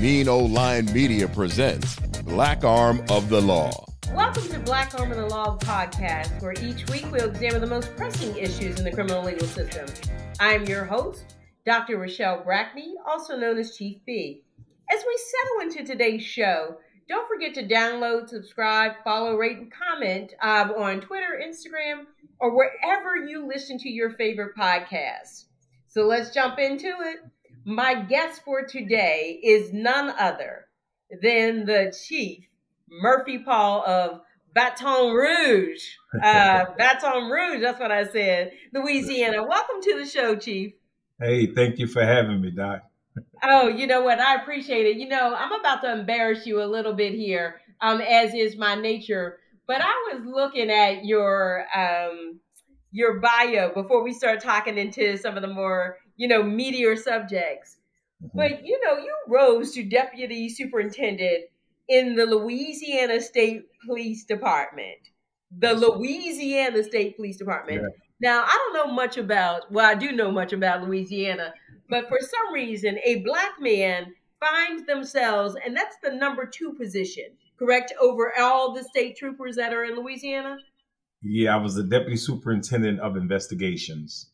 Mean Old Lion Media presents Black Arm of the Law. Welcome to Black Arm of the Law podcast, where each week we'll examine the most pressing issues in the criminal legal system. I'm your host, Dr. RaShall Brackney, also known as Chief B. As we settle into today's show, don't forget to download, subscribe, follow, rate, and comment um, on Twitter, Instagram, or wherever you listen to your favorite podcasts. So let's jump into it. My guest for today is none other than the Chief Murphy Paul of Baton Rouge. Uh, Baton Rouge, that's what I said, Louisiana. Welcome to the show, Chief. Hey, thank you for having me, Doc. Oh, you know what? I appreciate it. You know, I'm about to embarrass you a little bit here, um, as is my nature. But I was looking at your um, your bio before we start talking into some of the more, you know, meatier subjects. Mm-hmm. But you know, you rose to deputy superintendent in the Louisiana State Police Department. The Louisiana State Police Department. Yeah. Now, I don't know much about, well, I do know much about Louisiana, but for some reason, a black man finds themselves, and that's the number two position, correct, over all the state troopers that are in Louisiana? Yeah, I was the deputy superintendent of investigations.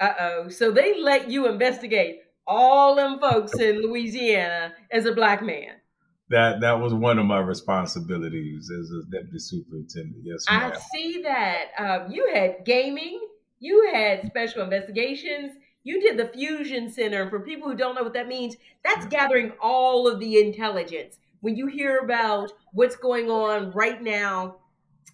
Uh oh. So they let you investigate all them folks in Louisiana as a black man that that was one of my responsibilities as a deputy superintendent. Yes, ma'am. I see that. Um, you had gaming, you had special investigations, you did the fusion center. For people who don't know what that means, that's gathering all of the intelligence. When you hear about what's going on right now,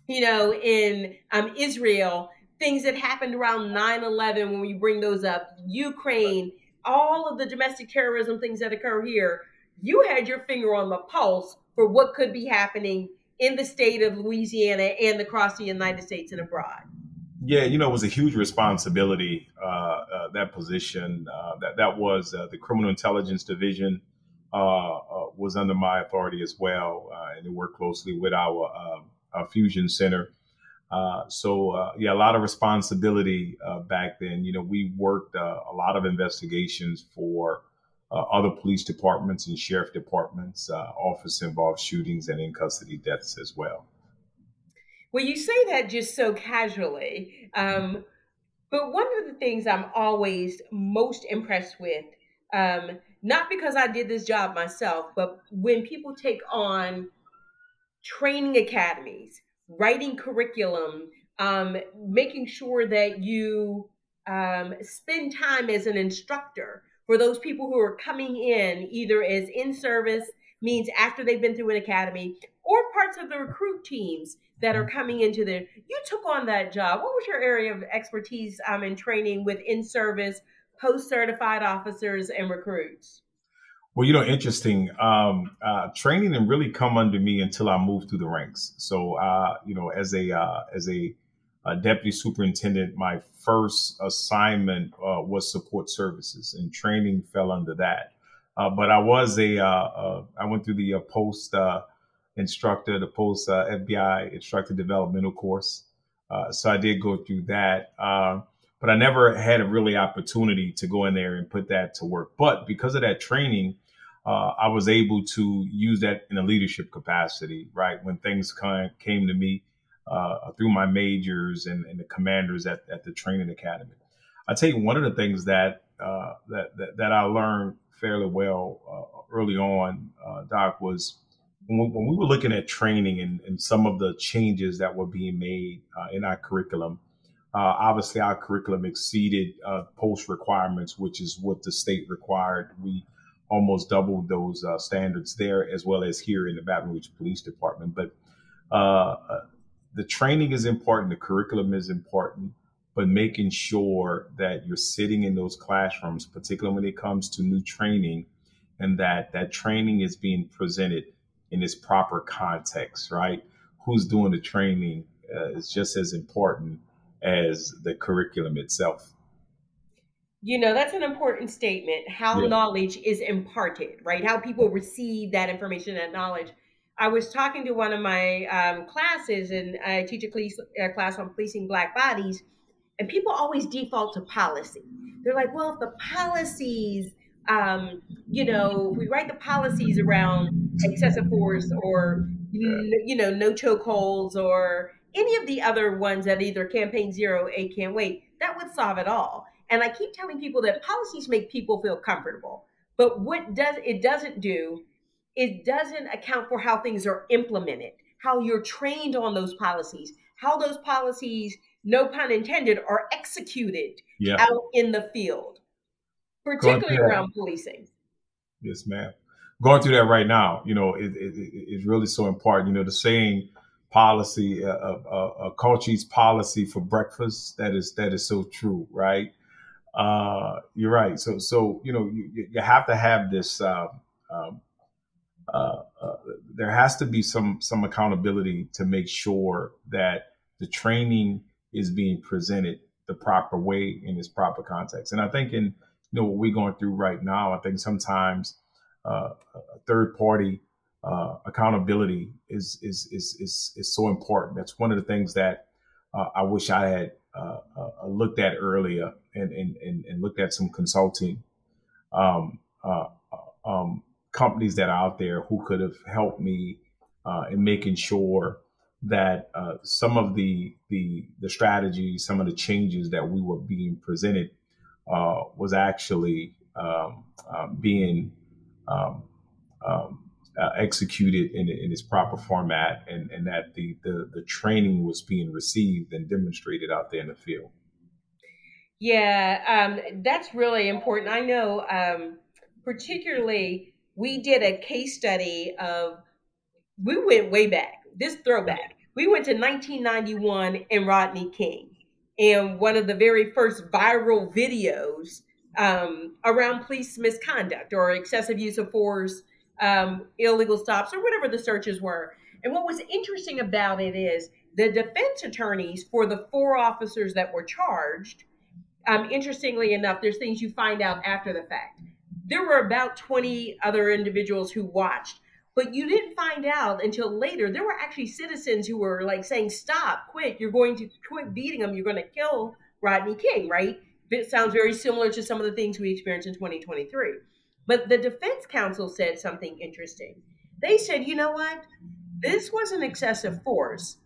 you know, in um, Israel, things that happened around 9-11 when we bring those up, Ukraine, all of the domestic terrorism things that occur here you had your finger on the pulse for what could be happening in the state of Louisiana and across the United States and abroad. Yeah, you know, it was a huge responsibility. Uh, uh, that position, uh, that that was uh, the Criminal Intelligence Division, uh, uh, was under my authority as well, and it worked closely with our, our Fusion Center. So yeah, a lot of responsibility back then. You know, we worked a lot of investigations for uh, other police departments and sheriff departments, uh, office involved shootings and in custody deaths as well. Well, you say that just so casually. Um, but one of the things I'm always most impressed with, um, not because I did this job myself, but when people take on training academies, writing curriculum, um, making sure that you um, spend time as an instructor for those people who are coming in either as in service means after they've been through an academy or parts of the recruit teams that are coming into there. You took on that job. What was your area of expertise um, in training with in service post certified officers and recruits well, you know, interesting. Um, uh, training didn't really come under me until I moved through the ranks. So, uh, you know, as a uh, as a uh, deputy superintendent, my first assignment uh, was support services, and training fell under that. Uh, but I was a I went through the post instructor, the post FBI instructor developmental course. so I did go through that, but I never had a really opportunity to go in there and put that to work. But because of that training, I was able to use that in a leadership capacity. Right when things came to me uh, through my majors and, and, the commanders at, at the training academy. I tell you, one of the things that uh, that, that, that I learned fairly well uh, early on, uh, Doc, was when we, when we, were looking at training and, and, some of the changes that were being made uh, in our curriculum. Uh, obviously, our curriculum exceeded post requirements, which is what the state required. We almost double those standards there, as well as here in the Baton Rouge Police Department. But the training is important, the curriculum is important, but making sure that you're sitting in those classrooms, particularly when it comes to new training, and that that training is being presented in its proper context, right? Who's doing the training uh, is just as important as the curriculum itself. You know, that's an important statement. How yeah. knowledge is imparted, right? How people receive that information and knowledge. I was talking to one of my um, classes, and I teach a class, a class on policing black bodies, and people always default to policy. They're like, well, if the policies, um, you know, we write the policies around excessive force or, you know, no chokeholds or any of the other ones that either campaign zero, 8 Can't Wait, that would solve it all. And I keep telling people that policies make people feel comfortable. But what does it doesn't do it doesn't account for how things are implemented, how you're trained on those policies, how those policies, no pun intended, are executed yeah. out in the field, particularly around policing. Yes, ma'am. Going through that right now, you know, it, it, it's really so important. You know, the saying policy, uh, uh, uh, culture eats policy for breakfast. That is that is so true, right? Uh, you're right. So so you know you, you have to have this uh, um, uh, uh, there has to be some some accountability to make sure that the training is being presented the proper way in its proper context. And I think in you know what we're going through right now, I think sometimes uh, third party uh, accountability is, is is is is so important. That's one of the things that uh, I wish I had uh, looked at earlier and, and and and looked at some consulting. Um, um, companies that are out there who could have helped me uh, in making sure that uh, some of the, the the strategies, some of the changes that we were being presented uh, was actually um, uh, being um, um, uh, executed in, in its proper format, and, and that the, the the training was being received and demonstrated out there in the field. Yeah, um, that's really important. I know, um, particularly we did a case study of we went way back this throwback we went to 1991 and Rodney King and one of the very first viral videos um, around police misconduct or excessive use of force um, illegal stops or whatever the searches were. And what was interesting about it is the defense attorneys for the four officers that were charged um, interestingly enough there's things you find out after the fact. There were about 20 other individuals who watched but you didn't find out until later. There were actually citizens who were like saying stop quit you're going to quit beating them you're going to kill Rodney King right? It sounds very similar to some of the things we experienced in 2023 but the defense counsel said something interesting. They said you know what? This wasn't excessive force.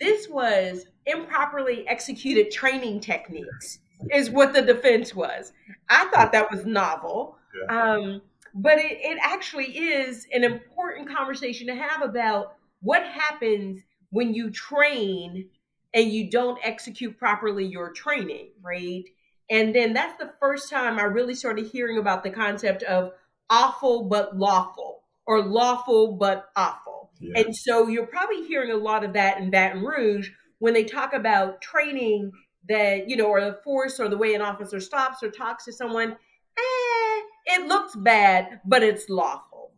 This was improperly executed training techniques is what the defense was. I thought that was novel. Um, but it, it actually is an important conversation to have about what happens when you train and you don't execute properly your training, right? And then that's the first time I really started hearing about the concept of awful but lawful or lawful but awful. Yeah. And so you're probably hearing a lot of that in Baton Rouge when they talk about training that, you know, or the force or the way an officer stops or talks to someone. Eh, it looks bad, but it's lawful,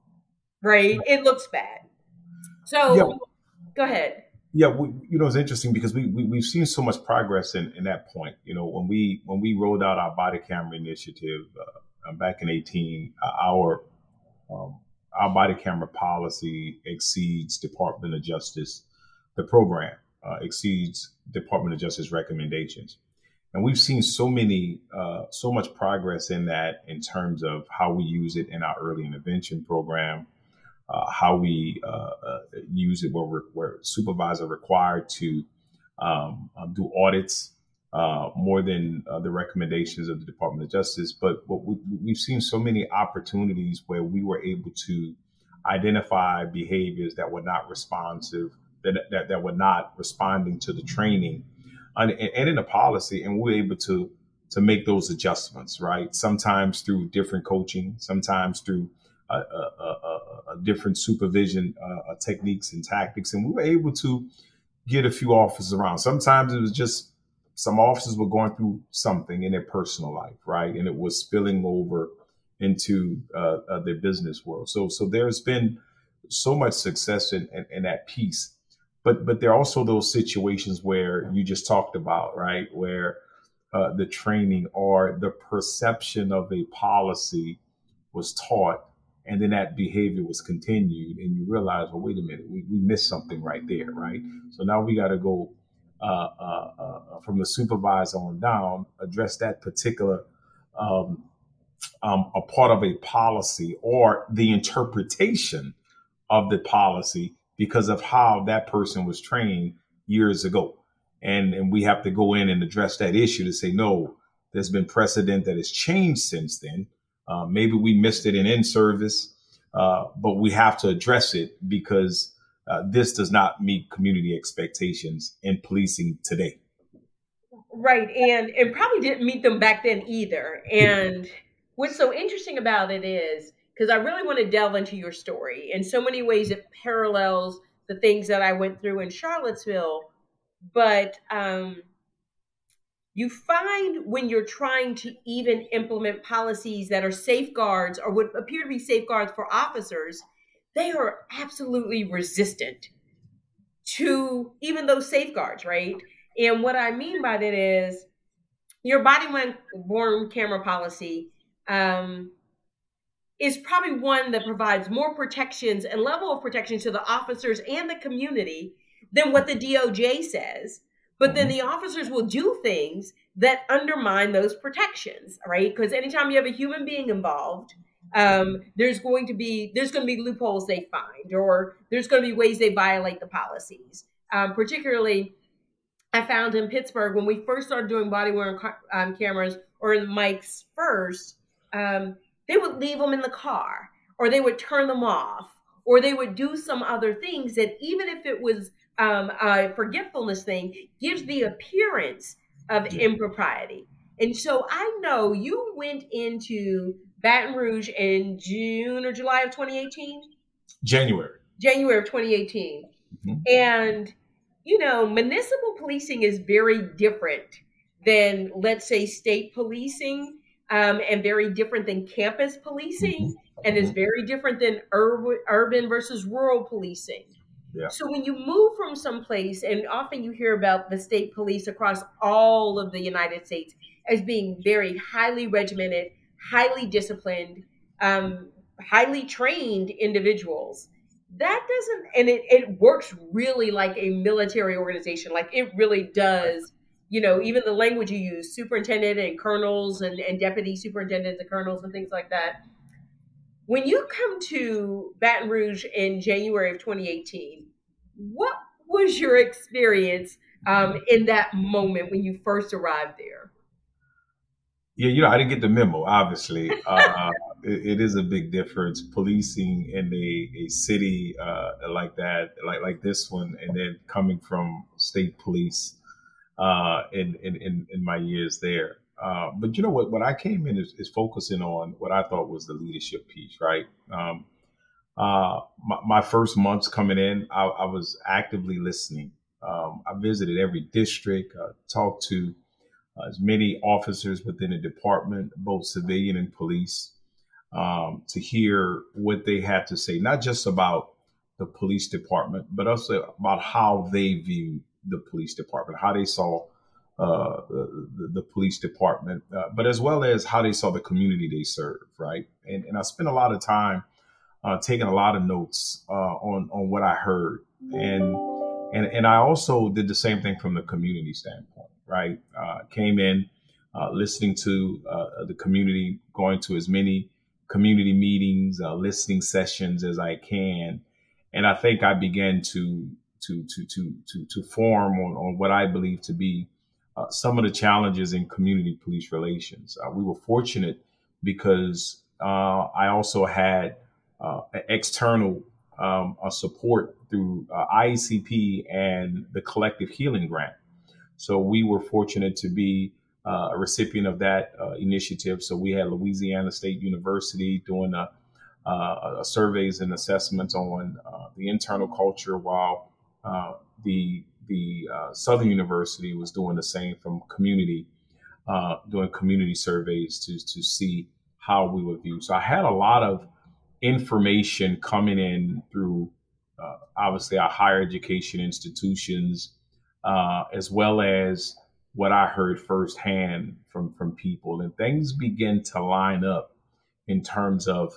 right? It looks bad. So yeah. go ahead. Yeah, we, you know, it's interesting because we, we have seen so much progress in, in that point. You know, when we when we rolled out our body camera initiative uh, back in eighteen, uh, our um, our body camera policy exceeds Department of Justice. The program uh, exceeds Department of Justice recommendations and we've seen so many uh, so much progress in that in terms of how we use it in our early intervention program uh, how we uh, uh use it where, we're, where supervisors are required to um, um do audits uh, more than uh, the recommendations of the department of justice but we, we've seen so many opportunities where we were able to identify behaviors that were not responsive that, that, that were not responding to the training and, and in the policy, and we're able to to make those adjustments, right? Sometimes through different coaching, sometimes through a, a, a, different supervision uh, uh, techniques and tactics, and we were able to get a few officers around. Sometimes it was just some officers were going through something in their personal life, right, and it was spilling over into uh, uh, their business world. So so there's been so much success in, in, in that piece, but but there are also those situations where you just talked about, right, where uh, the training or the perception of a policy was taught and then that behavior was continued and you realize well wait a minute we, we missed something right there right? So now we got to go uh, uh, uh, from the supervisor on down address that particular um, um, a part of a policy or the interpretation of the policy because of how that person was trained years ago. And and we have to go in and address that issue to say no there's been precedent that has changed since then uh, maybe we missed it in in service, uh, but we have to address it because uh, this does not meet community expectations in policing today. Right, and and probably didn't meet them back then either. And what's so interesting about it is because I really want to delve into your story in so many ways. It parallels the things that I went through in Charlottesville, but um, you find when you're trying to even implement policies that are safeguards or would appear to be safeguards for officers, they are absolutely resistant to even those safeguards, right? And what I mean by that is your body worn camera policy um, is probably one that provides more protections and level of protection to the officers and the community than what the DOJ says but then mm-hmm. the officers will do things that undermine those protections, right? Because anytime you have a human being involved, um, there's going to be there's going to be loopholes they find, or there's going to be ways they violate the policies. Um, particularly, I found in Pittsburgh when we first started doing body worn um, cameras or the mics first, um, they would leave them in the car, or they would turn them off, or they would do some other things that even if it was um, uh, forgetfulness thing gives the appearance of impropriety. And so I know you went into Baton Rouge in June or July of 2018? January. January of 2018. Mm-hmm. And, you know, municipal policing is very different than, let's say, state policing um, and very different than campus policing mm-hmm. and is mm-hmm. very different than urban, urban versus rural policing. So when you move from someplace, and often you hear about the state police across all of the United States as being very highly regimented, highly disciplined, um, highly trained individuals. That doesn't, and it, it works really like a military organization. Like it really does, you know, even the language you use, superintendent and colonels and, and deputy superintendents and colonels and things like that when you come to Baton Rouge in January of 2018, what was your experience um, in that moment when you first arrived there? Yeah, you know, I didn't get the memo. Obviously, uh, it, it is a big difference policing in a, a city uh, like that, like like this one, and then coming from state police uh, in, in in my years there. Uh, but you know what? What I came in is, is, focusing on what I thought was the leadership piece, right? Um, uh, my, my, first months coming in, I, I was actively listening. Um, I visited every district, uh, talked to uh, as many officers within the department, both civilian and police, um, to hear what they had to say, not just about the police department, but also about how they view the police department, how they saw uh, the, the, police department, uh, but as well as how they saw the community they serve, right? And, and I spent a lot of time uh, taking a lot of notes uh, on on what I heard, and and and I also did the same thing from the community standpoint, right? Uh, came in listening to the community, going to as many community meetings, listening sessions as I can, and I think I began to to to to to to form on, on what I believe to be uh, some of the challenges in community police relations. Uh, we were fortunate because uh, I also had uh, external um, uh, support through IACP and the Collective Healing Grant. So we were fortunate to be a recipient of that initiative. So we had Louisiana State University doing a surveys and assessments on the internal culture while the the uh, Southern University was doing the same from community, uh, doing community surveys to to see how we were viewed. So I had a lot of information coming in through uh, obviously our higher education institutions, uh, as well as what I heard firsthand from from people, and things begin to line up in terms of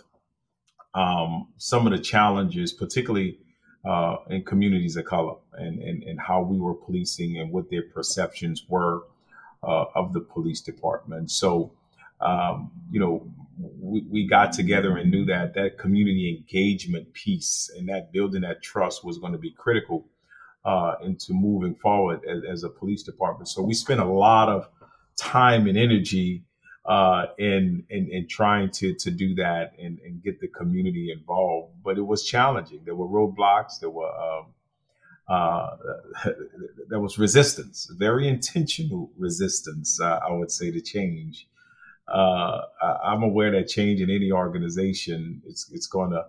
um, some of the challenges, particularly uh, in communities of color, and, and and how we were policing and what their perceptions were uh, of the police department. So, um, you know, we, we got together and knew that that community engagement piece and that building that trust was going to be critical uh, into moving forward as, as, a police department. So we spent a lot of time and energy uh, in, in, in trying to to do that and, and get the community involved. But it was challenging. There were roadblocks. There were um, uh, there was resistance, very intentional resistance, uh, I would say, to change uh, I, am aware that change in any organization, it's it's going to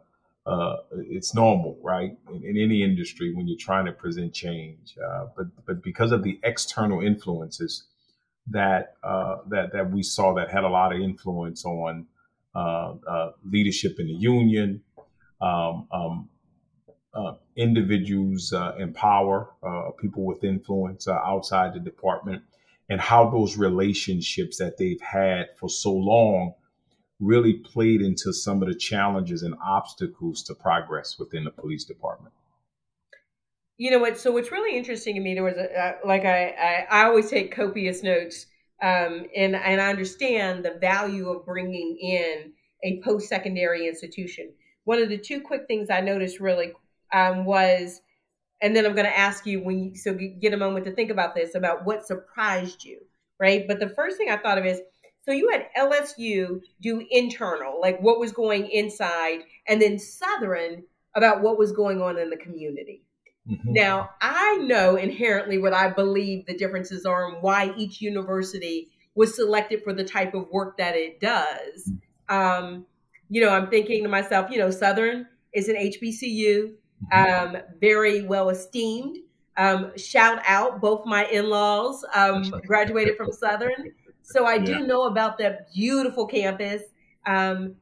uh, it's normal, right? In, in, any industry when you're trying to present change, uh, but but because of the external influences that uh, that that we saw that had a lot of influence on uh, uh, leadership in the union, um, um, individuals in power, people with influence outside the department and how those relationships that they've had for so long really played into some of the challenges and obstacles to progress within the police department. You know what? So what's really interesting to me, there was a, uh, like I, I, I always take copious notes, um, and and I understand the value of bringing in a post secondary institution. One of the two quick things I noticed really um, was and then I'm going to ask you when you so get a moment to think about this about what surprised you, right? But the first thing I thought of is so you had LSU do internal, like what was going inside, and then Southern about what was going on in the community. Mm-hmm. Now, I know inherently what I believe the differences are and why each university was selected for the type of work that it does. Mm. Um, you know, I'm thinking to myself, you know, Southern is an HBCU um, very well esteemed. Um, shout out both my in-laws um, graduated from Southern, so I do yeah. know about that beautiful campus. Um,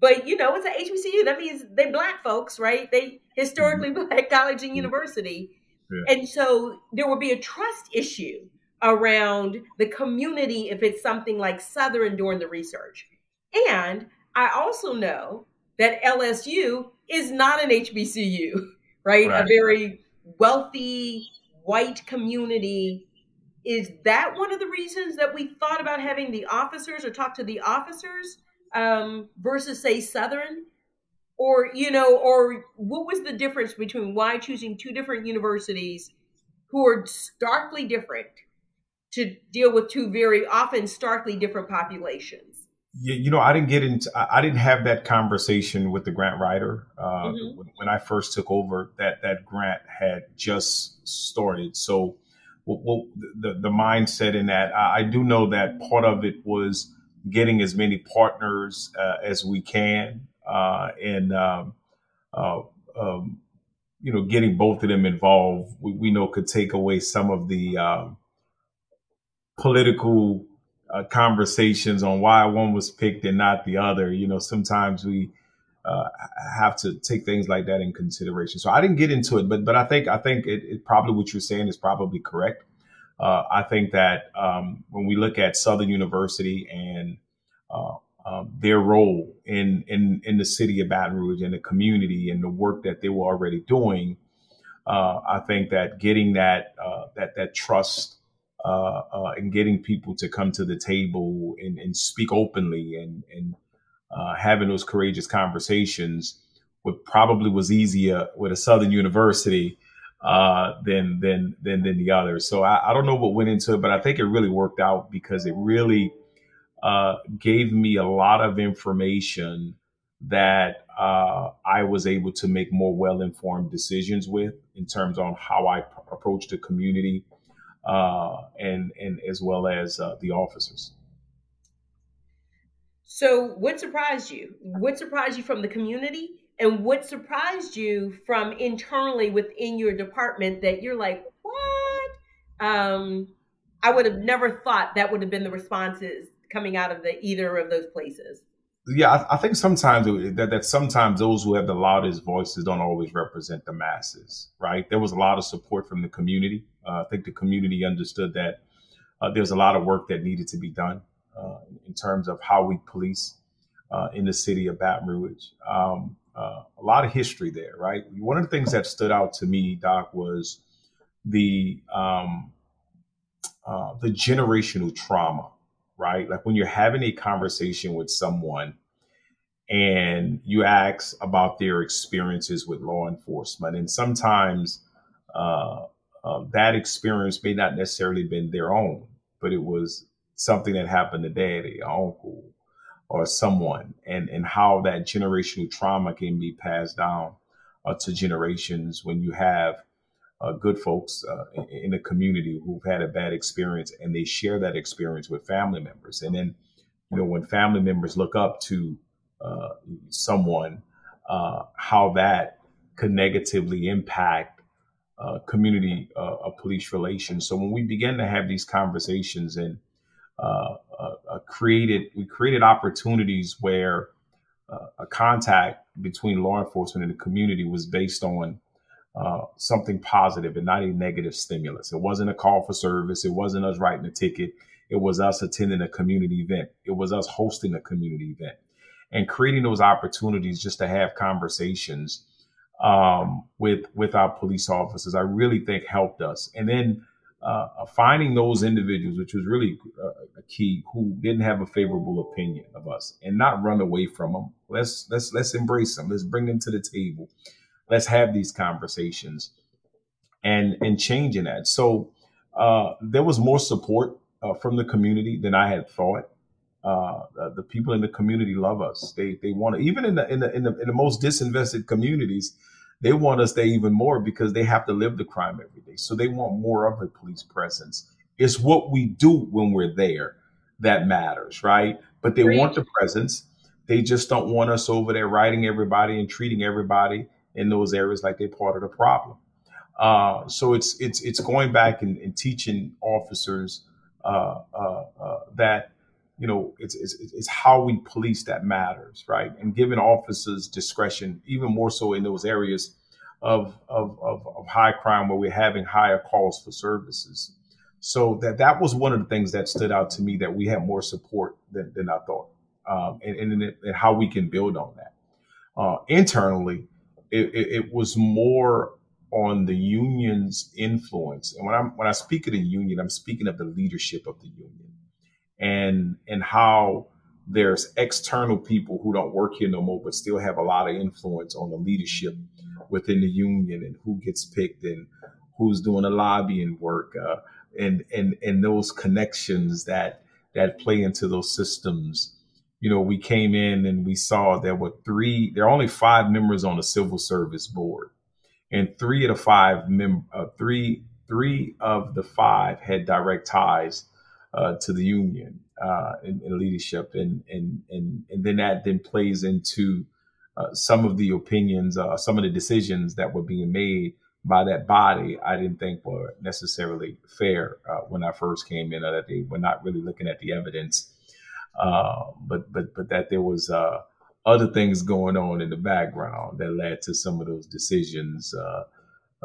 but you know, it's an HBCU. That means they black folks, right? They historically mm-hmm. black college and mm-hmm. university, yeah. and so there will be a trust issue around the community if it's something like Southern during the research. And I also know that LSU is not an HBCU, right? right? A very wealthy white community. Is that one of the reasons that we thought about having the officers or talk to the officers um, versus, say, Southern? Or, you know, or what was the difference between why choosing two different universities who are starkly different to deal with two very often starkly different populations? Yeah, you know, I didn't get into, I didn't have that conversation with the grant writer uh, mm-hmm. when I first took over. That that grant had just started, so well, well, the the mindset in that, I, I, do know that part of it was getting as many partners uh, as we can, and um, uh, um, you know, getting both of them involved, we, we know could take away some of the um, political uh, conversations on why one was picked and not the other. You know, sometimes we uh, have to take things like that in consideration. So I didn't get into it, but but I think I think it, it probably what you're saying is probably correct. Uh, I think that um, when we look at Southern University and uh, um, their role in, in in the city of Baton Rouge and the community and the work that they were already doing, uh, I think that getting that uh, that that trust uh, uh, and getting people to come to the table and, and speak openly and, and uh, having those courageous conversations what probably was easier with a Southern University uh, than than than than the others. So I, I, don't know what went into it, but I think it really worked out because it really uh, gave me a lot of information that uh, I was able to make more well informed decisions with in terms on how I p- approach the community uh, and and as well as uh, the officers. So, what surprised you? What surprised you from the community, and what surprised you from internally within your department that you're like, what? um, I would have never thought that would have been the responses coming out of the either of those places. Yeah, I, I think sometimes that, that sometimes those who have the loudest voices don't always represent the masses, right? There was a lot of support from the community. Uh, I think the community understood that uh, there's a lot of work that needed to be done uh, in terms of how we police uh, in the city of Baton Rouge. Um, uh, a lot of history there, right? One of the things that stood out to me, Doc, was the um, uh, the generational trauma, right? Like when you're having a conversation with someone and you ask about their experiences with law enforcement, and sometimes uh, uh, that experience may not necessarily been their own, but it was something that happened to daddy, uncle, or someone, and and how that generational trauma can be passed down uh, to generations when you have uh, good folks uh, in, the community who've had a bad experience and they share that experience with family members. And then, you know, when family members look up to uh, someone, uh, how that could negatively impact uh, community uh, police relations. So when we began to have these conversations and created, we created opportunities where a contact between law enforcement and the community was based on uh, something positive and not a negative stimulus. It wasn't a call for service. It wasn't us writing a ticket. It was us attending a community event. It was us hosting a community event and creating those opportunities just to have conversations um, with with our police officers. I really think helped us. And then uh, finding those individuals, which was really uh, a key, who didn't have a favorable opinion of us, and not run away from them. Let's let's let's embrace them. Let's bring them to the table let's have these conversations and and changing that. So uh, there was more support uh, from the community than i had thought. Uh, the people in the community love us. They they want to even in the, in the in the in the most disinvested communities they want us there even more because they have to live the crime every day. So they want more of a police presence. It's what we do when we're there that matters right? But they want the presence. They just don't want us over there writing everybody and treating everybody in those areas like they're part of the problem. Uh, so it's it's it's going back and, and teaching officers uh, uh, uh, that you know it's, it's it's how we police that matters, right? And giving officers discretion, even more so in those areas of of, of, of high crime where we're having higher calls for services. So that that was one of the things that stood out to me that we had more support than, than I thought, um, and, and, and how we can build on that uh, internally it, it, was more on the union's influence. And when I'm when I speak of the union, I'm speaking of the leadership of the union and and how there's external people who don't work here no more, but still have a lot of influence on the leadership within the union and who gets picked and who's doing the lobbying work uh, and and and those connections that that play into those systems you know, we came in and we saw there were three, there are only five members on the civil service board. And three of the five mem- uh, three, three of the five had direct ties uh, to the union uh, in, in, leadership. And, and, and, and then that then plays into uh, some of the opinions, uh, some of the decisions that were being made by that body, I didn't think were necessarily fair uh, when I first came in, or that they were not really looking at the evidence uh, but but but that there was uh, other things going on in the background that led to some of those decisions. Uh,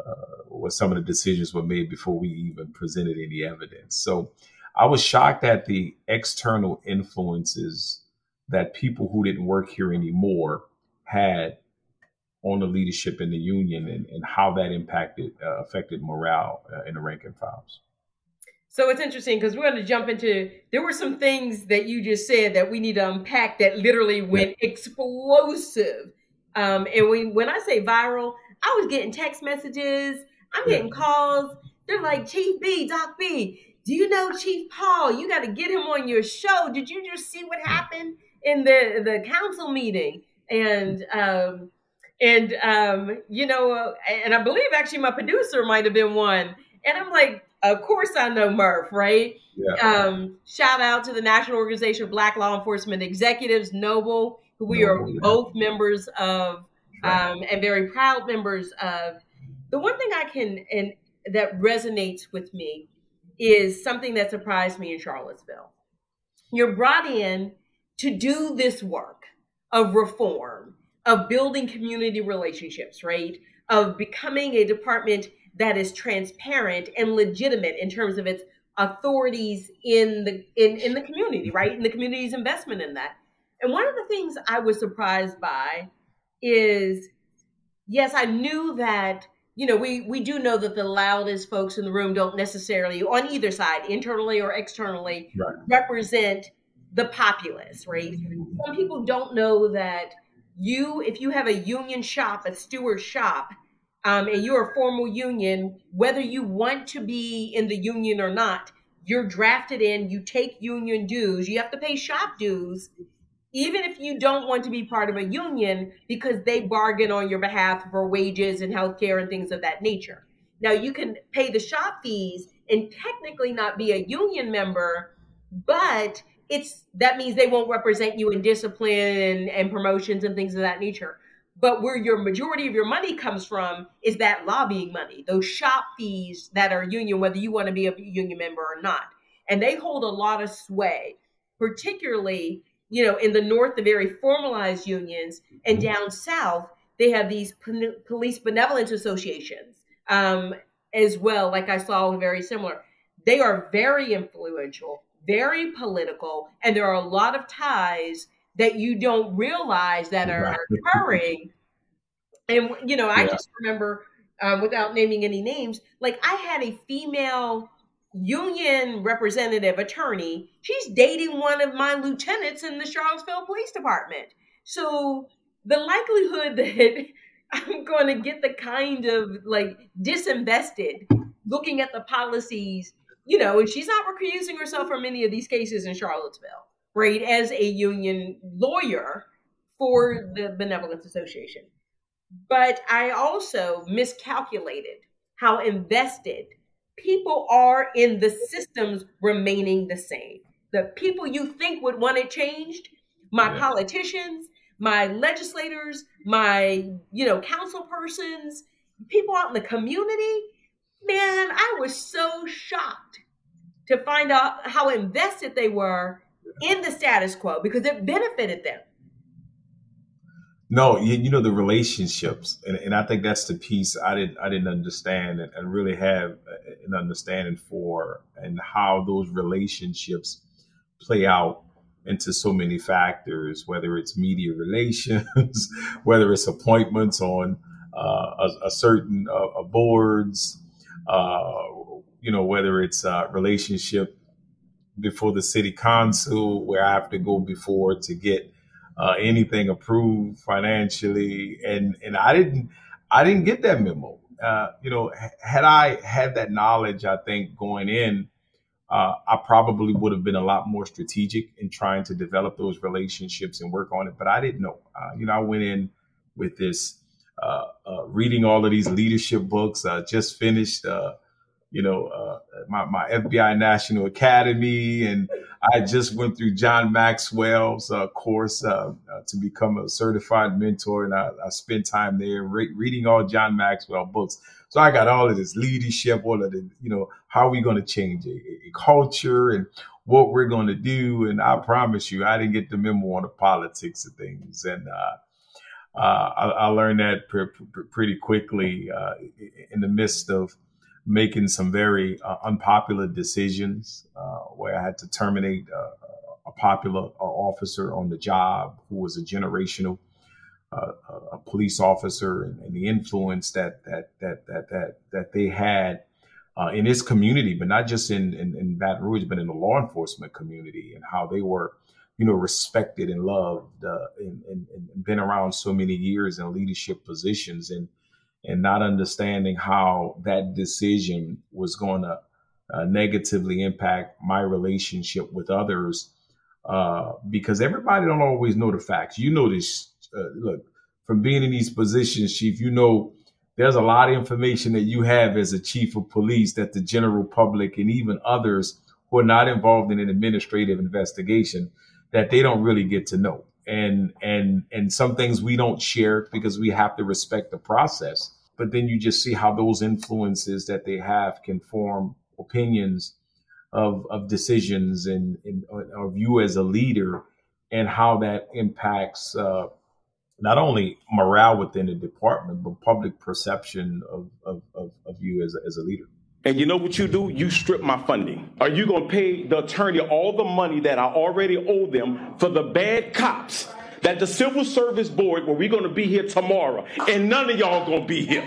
uh some of the decisions were made before we even presented any evidence. So I was shocked at the external influences that people who didn't work here anymore had on the leadership in the union and, and how that impacted uh, affected morale in the rank and files. So it's interesting because we're going to jump into. There were some things that you just said that we need to unpack that literally went explosive. Um, and when when I say viral, I was getting text messages. I'm getting calls. They're like, Chief B, Doc B, do you know Chief Paul? You got to get him on your show. Did you just see what happened in the the council meeting? And um, and um, you know, and I believe actually my producer might have been one. And I'm like, of course I know Murph, right? Yeah. Um, shout out to the National Organization of Black Law Enforcement Executives, NOBLE, who we NOBLE, are yeah. both members of um, and very proud members of. The one thing I can and that resonates with me is something that surprised me in Charlottesville. You're brought in to do this work of reform, of building community relationships, right? Of becoming a department that is transparent and legitimate in terms of its authorities in the in, in the community, right? Mm-hmm. In the community's investment in that. And one of the things I was surprised by is yes, I knew that you know, we we do know that the loudest folks in the room don't necessarily on either side, internally or externally, right. represent the populace, right? Mm-hmm. Some people don't know that you, if you have a union shop, a steward shop, um, and you're a formal union, whether you want to be in the union or not, you're drafted in, you take union dues, you have to pay shop dues, even if you don't want to be part of a union because they bargain on your behalf for wages and health care and things of that nature. Now, you can pay the shop fees and technically not be a union member, but it's that means they won't represent you in discipline and, and promotions and things of that nature. But where your majority of your money comes from is that lobbying money, those shop fees that are union, whether you want to be a union member or not. And they hold a lot of sway, particularly you know, in the north, the very formalized unions, and mm-hmm. down south, they have these police benevolence associations um, as well. Like I saw, very similar. They are very influential, very political, and there are a lot of ties that you don't realize that are occurring. And you know, I yeah. just remember, um, without naming any names, like I had a female union representative attorney, she's dating one of my lieutenants in the Charlottesville Police Department. So the likelihood that I'm going to get the kind of like disinvested looking at the policies, you know, and she's not recusing herself from any of these cases in Charlottesville, right, as a union lawyer for the Benevolence Association. But I also miscalculated how invested people are in the systems remaining the same. The people you think would want it changed, my yeah. politicians, my legislators, my, you know, council persons, people out in the community, man, I was so shocked to find out how invested they were in the status quo because it benefited them. No, you, you, know the relationships, and, and I think that's the piece I didn't I didn't understand and, and really have an understanding for, and how those relationships play out into so many factors, whether it's media relations, whether it's appointments on uh, a, a, certain uh, boards, uh, you know, whether it's a relationship before the city council, where I have to go before to get uh, anything approved financially, and and I didn't I didn't get that memo. Uh, you know, had I had that knowledge, I think going in, uh, I probably would have been a lot more strategic in trying to develop those relationships and work on it. But I didn't know. Uh, you know, I went in with this uh, uh, reading all of these leadership books. I just finished you know, uh, my, my FBI National Academy. And I just went through John Maxwell's uh, course uh, uh to become a certified mentor. And I, I spent time there re- reading all John Maxwell books. So I got all of this leadership, all of the, you know, how are we going to change a, a culture and what we're going to do. And I promise you, I didn't get the memo on the politics of things. And, uh, uh, I, I, learned that pr- pr- pretty quickly in the midst of making some very uh, unpopular decisions uh, where I had to terminate uh, a popular uh, officer on the job who was a generational uh, a police officer and, and, the influence that that that that that that they had uh, in his community, but not just in, in, in Baton Rouge, but in the law enforcement community and how they were, you know, respected and loved and, and, and been around so many years in leadership positions. And and not understanding how that decision was going to uh, negatively impact my relationship with others uh, because everybody don't always know the facts. You know this uh, look from being in these positions chief you know there's a lot of information that you have as a chief of police that the general public and even others who are not involved in an administrative investigation that they don't really get to know and and and some things we don't share because we have to respect the process but then you just see how those influences that they have can form opinions of, of decisions and, and of you as a leader and how that impacts uh, not only morale within the department, but public perception of, of, of, of you as a, as a leader. And you know what you do? You strip my funding. Are you going to pay the attorney all the money that I already owe them for the bad cops that the Civil Service Board, where we're going to be here tomorrow, and none of y'all going to be here.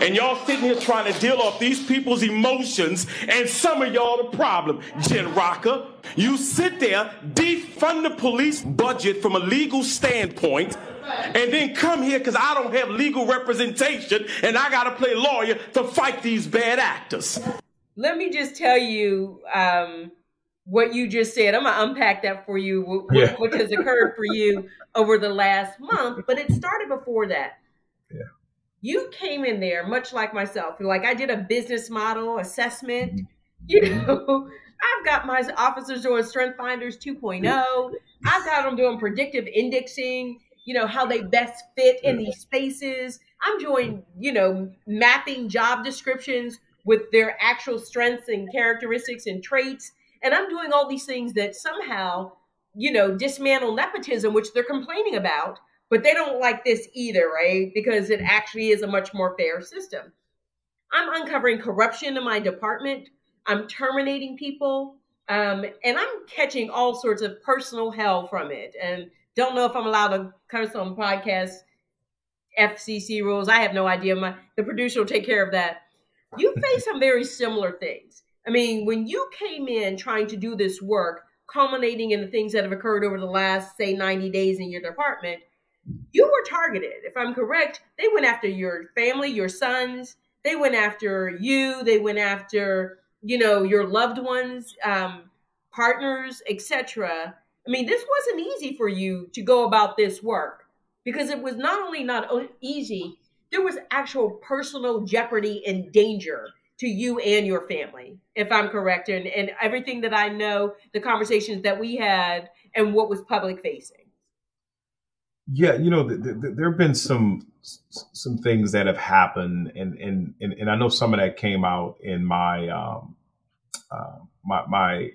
And y'all sitting here trying to deal off these people's emotions, and some of y'all the problem. Jen Racca, you sit there, defund the police budget from a legal standpoint, and then come here because I don't have legal representation and I got to play lawyer to fight these bad actors. Let me just tell you um, what you just said. I'm going to unpack that for you, what, yeah. what has occurred for you over the last month, but it started before that. Yeah. You came in there much like myself. Like I did a business model assessment. Mm-hmm. You know, I've got my officers doing Strength Finders 2.0. I've got them doing predictive indexing you know, how they best fit in these spaces. I'm doing, you know, mapping job descriptions with their actual strengths and characteristics and traits. And I'm doing all these things that somehow, you know, dismantle nepotism, which they're complaining about, but they don't like this either, right? Because it actually is a much more fair system. I'm uncovering corruption in my department. I'm terminating people. Um, and I'm catching all sorts of personal hell from it. And don't know if I'm allowed to curse on podcast FCC rules. I have no idea. My the producer will take care of that. You face some very similar things. I mean, when you came in trying to do this work, culminating in the things that have occurred over the last, say, 90 days in your department, you were targeted. If I'm correct, they went after your family, your sons. They went after you. They went after, you know, your loved ones, um, partners, etc. I mean, this wasn't easy for you to go about this work because it was not only not easy, there was actual personal jeopardy and danger to you and your family, if I'm correct, and, and everything that I know, the conversations that we had, and what was public facing. Yeah, you know, there have been some some things that have happened, and and and, and I know some of that came out in my um, uh, my my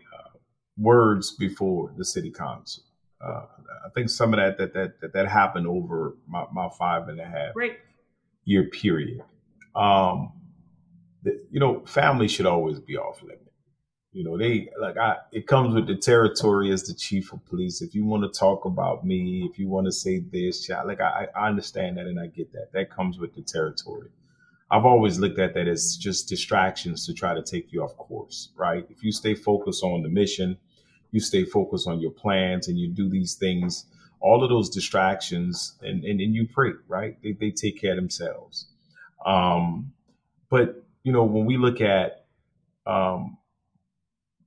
words before the city council. Uh, I think some of that that that that, that happened over my, my five and a half right. year period. Um, the, you know, family should always be off limit. You know, they like I. It comes with the territory as the chief of police. If you want to talk about me, if you want to say this, like I, I understand that and I get that. That comes with the territory. I've always looked at that as just distractions to try to take you off course, right? If you stay focused on the mission, you stay focused on your plans and you do these things, all of those distractions and, and, and you pray, right? They, they take care of themselves. Um, but, you know, when we look at um,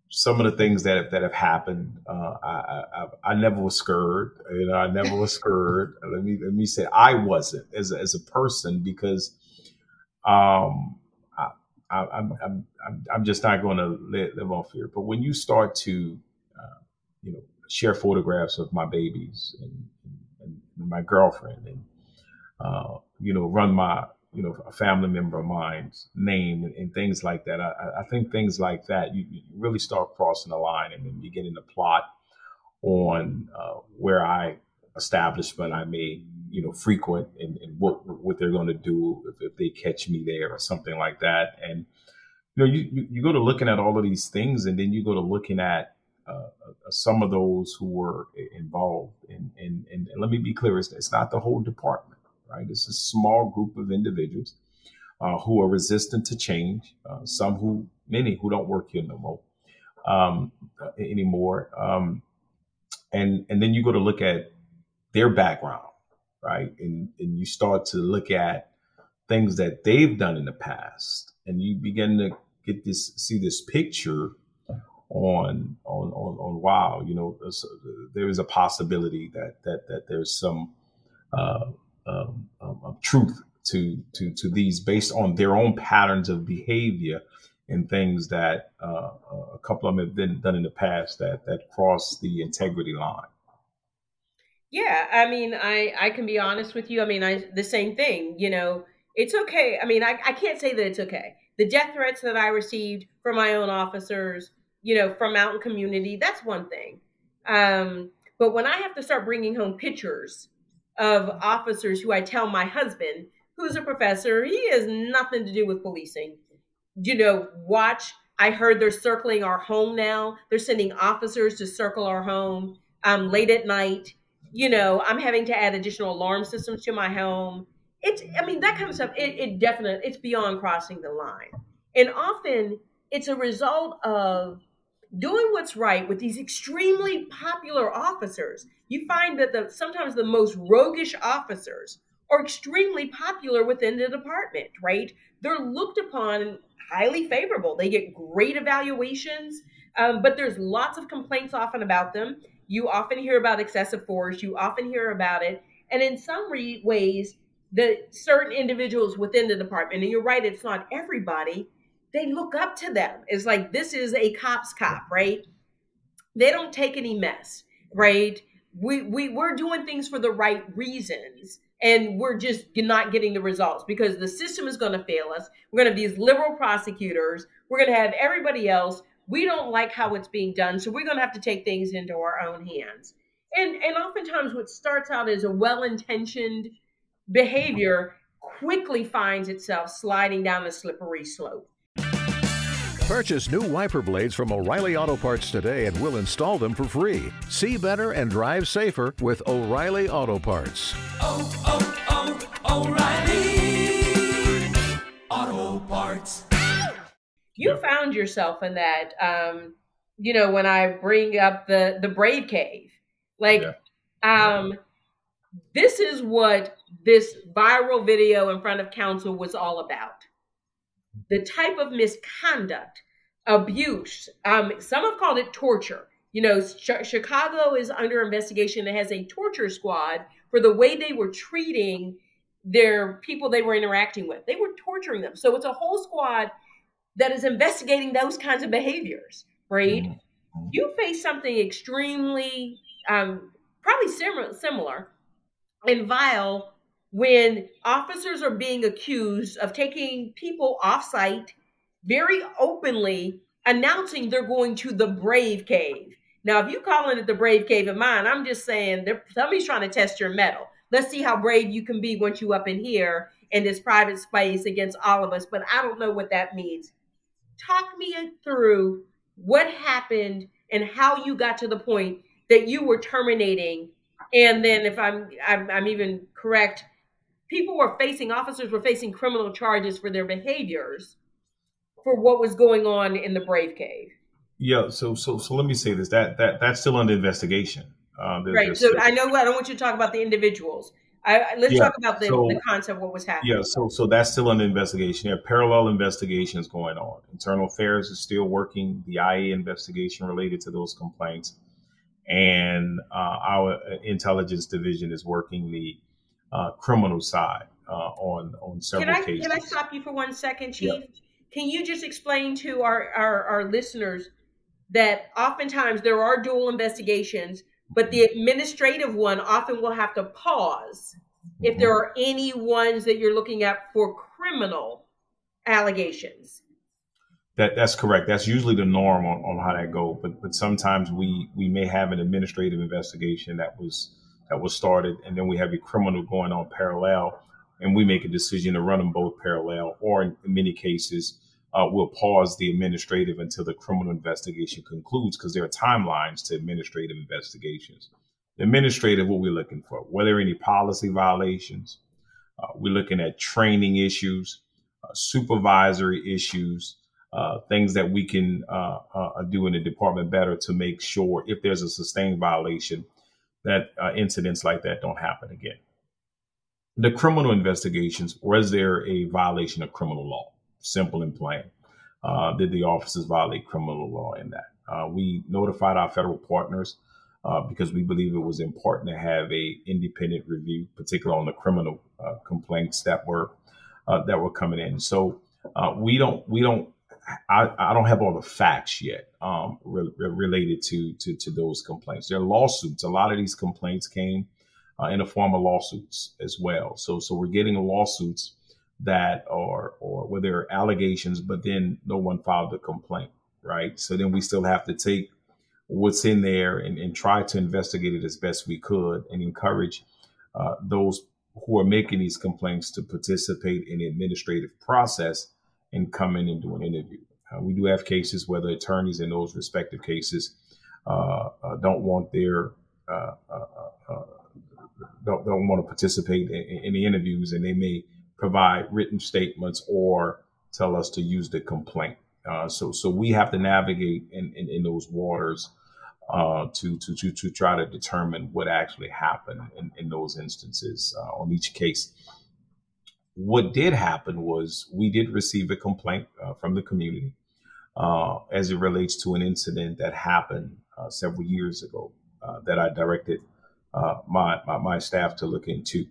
some of the things that have, that have happened, uh, I, I, I, never was scared. You know, I never was scared. let me let me say I wasn't as a, as a person because um, I, am I'm, I'm I'm just not going to live, live on fear. But when you start to you know, share photographs of my babies and, and, and my girlfriend and, uh, you know, run my, you know, a family member of mine's name and, and things like that. I, I, think things like that, you, you, really start crossing the line and then beginning to plot on uh, where I establishment I may, you know, frequent and, and what what they're going to do if, if, they catch me there or something like that. And you know, you, you, you go to looking at all of these things, and then you go to looking at some of those who were involved. And, and, and let me be clear, it's, it's, not the whole department, right? It's a small group of individuals uh, who are resistant to change, uh, some who, many who don't work here no more um, anymore. Um, and, and then you go to look at their background, right? And, and you start to look at things that they've done in the past and you begin to get this, see this picture on on on, on wow you know there is a possibility that that that there's some uh, um, um, truth to to to these based on their own patterns of behavior and things that uh, a couple of them have been done in the past that that cross the integrity line. Yeah i mean i i can be honest with you. I mean i the same thing you know it's okay. I mean i, I can't say that it's okay. The death threats that i received from my own officers you know, from mountain community, that's one thing. Um, but when I have to start bringing home pictures of officers who I tell my husband, who's a professor, he has nothing to do with policing, you know, watch. I heard they're circling our home now. They're sending officers to circle our home um, late at night. You know, I'm having to add additional alarm systems to my home. It's, I mean, that kind of stuff. It, it definitely, it's beyond crossing the line, and often it's a result of doing what's right with these extremely popular officers. You find that the sometimes the most roguish officers are extremely popular within the department, right? They're looked upon highly favorable. They get great evaluations, um, but there's lots of complaints often about them. You often hear about excessive force. You often hear about it, and in some re- ways, the certain individuals within the department. And you're right; it's not everybody they look up to them. It's like this is a cop's cop, right? They don't take any mess, right? We we we're doing things for the right reasons and we're just not getting the results because the system is going to fail us. We're going to have these liberal prosecutors. We're going to have everybody else. We don't like how it's being done, so we're going to have to take things into our own hands. And and oftentimes what starts out as a well-intentioned behavior quickly finds itself sliding down a slippery slope. Purchase new wiper blades from O'Reilly Auto Parts today and we'll install them for free. See better and drive safer with O'Reilly Auto Parts. Oh, oh, oh, O'Reilly Auto Parts. You found yourself in that, um, you know, when I bring up the the Brave Cave, like, yeah. um, this is what this viral video in front of council was all about the type of misconduct, abuse. Um, some have called it torture. You know, Ch- Chicago is under investigation and has a torture squad for the way they were treating their people they were interacting with. They were torturing them. So it's a whole squad that is investigating those kinds of behaviors, right? Mm-hmm. You face something extremely, um, probably similar, similar and vile when officers are being accused of taking people off site very openly announcing they're going to the brave cave. Now if you're calling it the brave cave of mine i'm just saying somebody's trying to test your mettle. Let's see how brave you can be once you up in here in this private space against all of us but i don't know what that means. Talk me through what happened and how you got to the point that you were terminating and then if i'm, I'm, I'm even correct people were facing officers were facing criminal charges for their behaviors for what was going on in the Brave Cave. Yeah, so so so let me say this that that that's still under investigation. Uh, right. So I know I don't want you to talk about the individuals. I, let's yeah, talk about the, so, the concept what was happening. Yeah, so so that's still under investigation. There are parallel investigations going on. Internal Affairs is still working the IA investigation related to those complaints, and uh, our intelligence division is working the uh, criminal side uh, on on several can I, cases. Can I stop you for one second, Chief? Yep. Can you just explain to our, our, our listeners that oftentimes there are dual investigations, but the administrative one often will have to pause if there are any ones that you're looking at for criminal allegations. That that's correct. That's usually the norm on, on how that go. But but sometimes we we may have an administrative investigation that was that was started, and then we have a criminal going on parallel, and we make a decision to run them both parallel, or in many cases, uh, we'll pause the administrative until the criminal investigation concludes because there are timelines to administrative investigations. The administrative, what we're looking for, were there any policy violations? Uh, we're looking at training issues, uh, supervisory issues, uh, things that we can uh, uh, do in the department better to make sure if there's a sustained violation, that uh, incidents like that don't happen again. The criminal investigations, was there a violation of criminal law? Simple and plain. Uh, did the officers violate criminal law in that? Uh, we notified our federal partners uh, because we believe it was important to have a independent review, particularly on the criminal uh, complaints that were uh, that were coming in. So we don't we don't I, I don't have all the facts yet um, re- related to, to to those complaints. There are lawsuits. A lot of these complaints came uh, in the form of lawsuits as well. So so we're getting lawsuits that are or where there are allegations, but then no one filed a complaint. right? So then we still have to take what's in there and, and try to investigate it as best we could and encourage uh, those who are making these complaints to participate in the administrative process and come in and do an interview. Uh, we do have cases where the attorneys in those respective cases uh, uh don't want their uh, don't, don't want to participate in, in, the interviews and they may provide written statements or tell us to use the complaint. so so we have to navigate in, in, in those waters uh, to, to, to, to try to determine what actually happened in, in those instances uh, on each case. What did happen was we did receive a complaint uh, from the community uh, as it relates to an incident that happened uh, several years ago uh, that I directed my, my, my, staff to look into.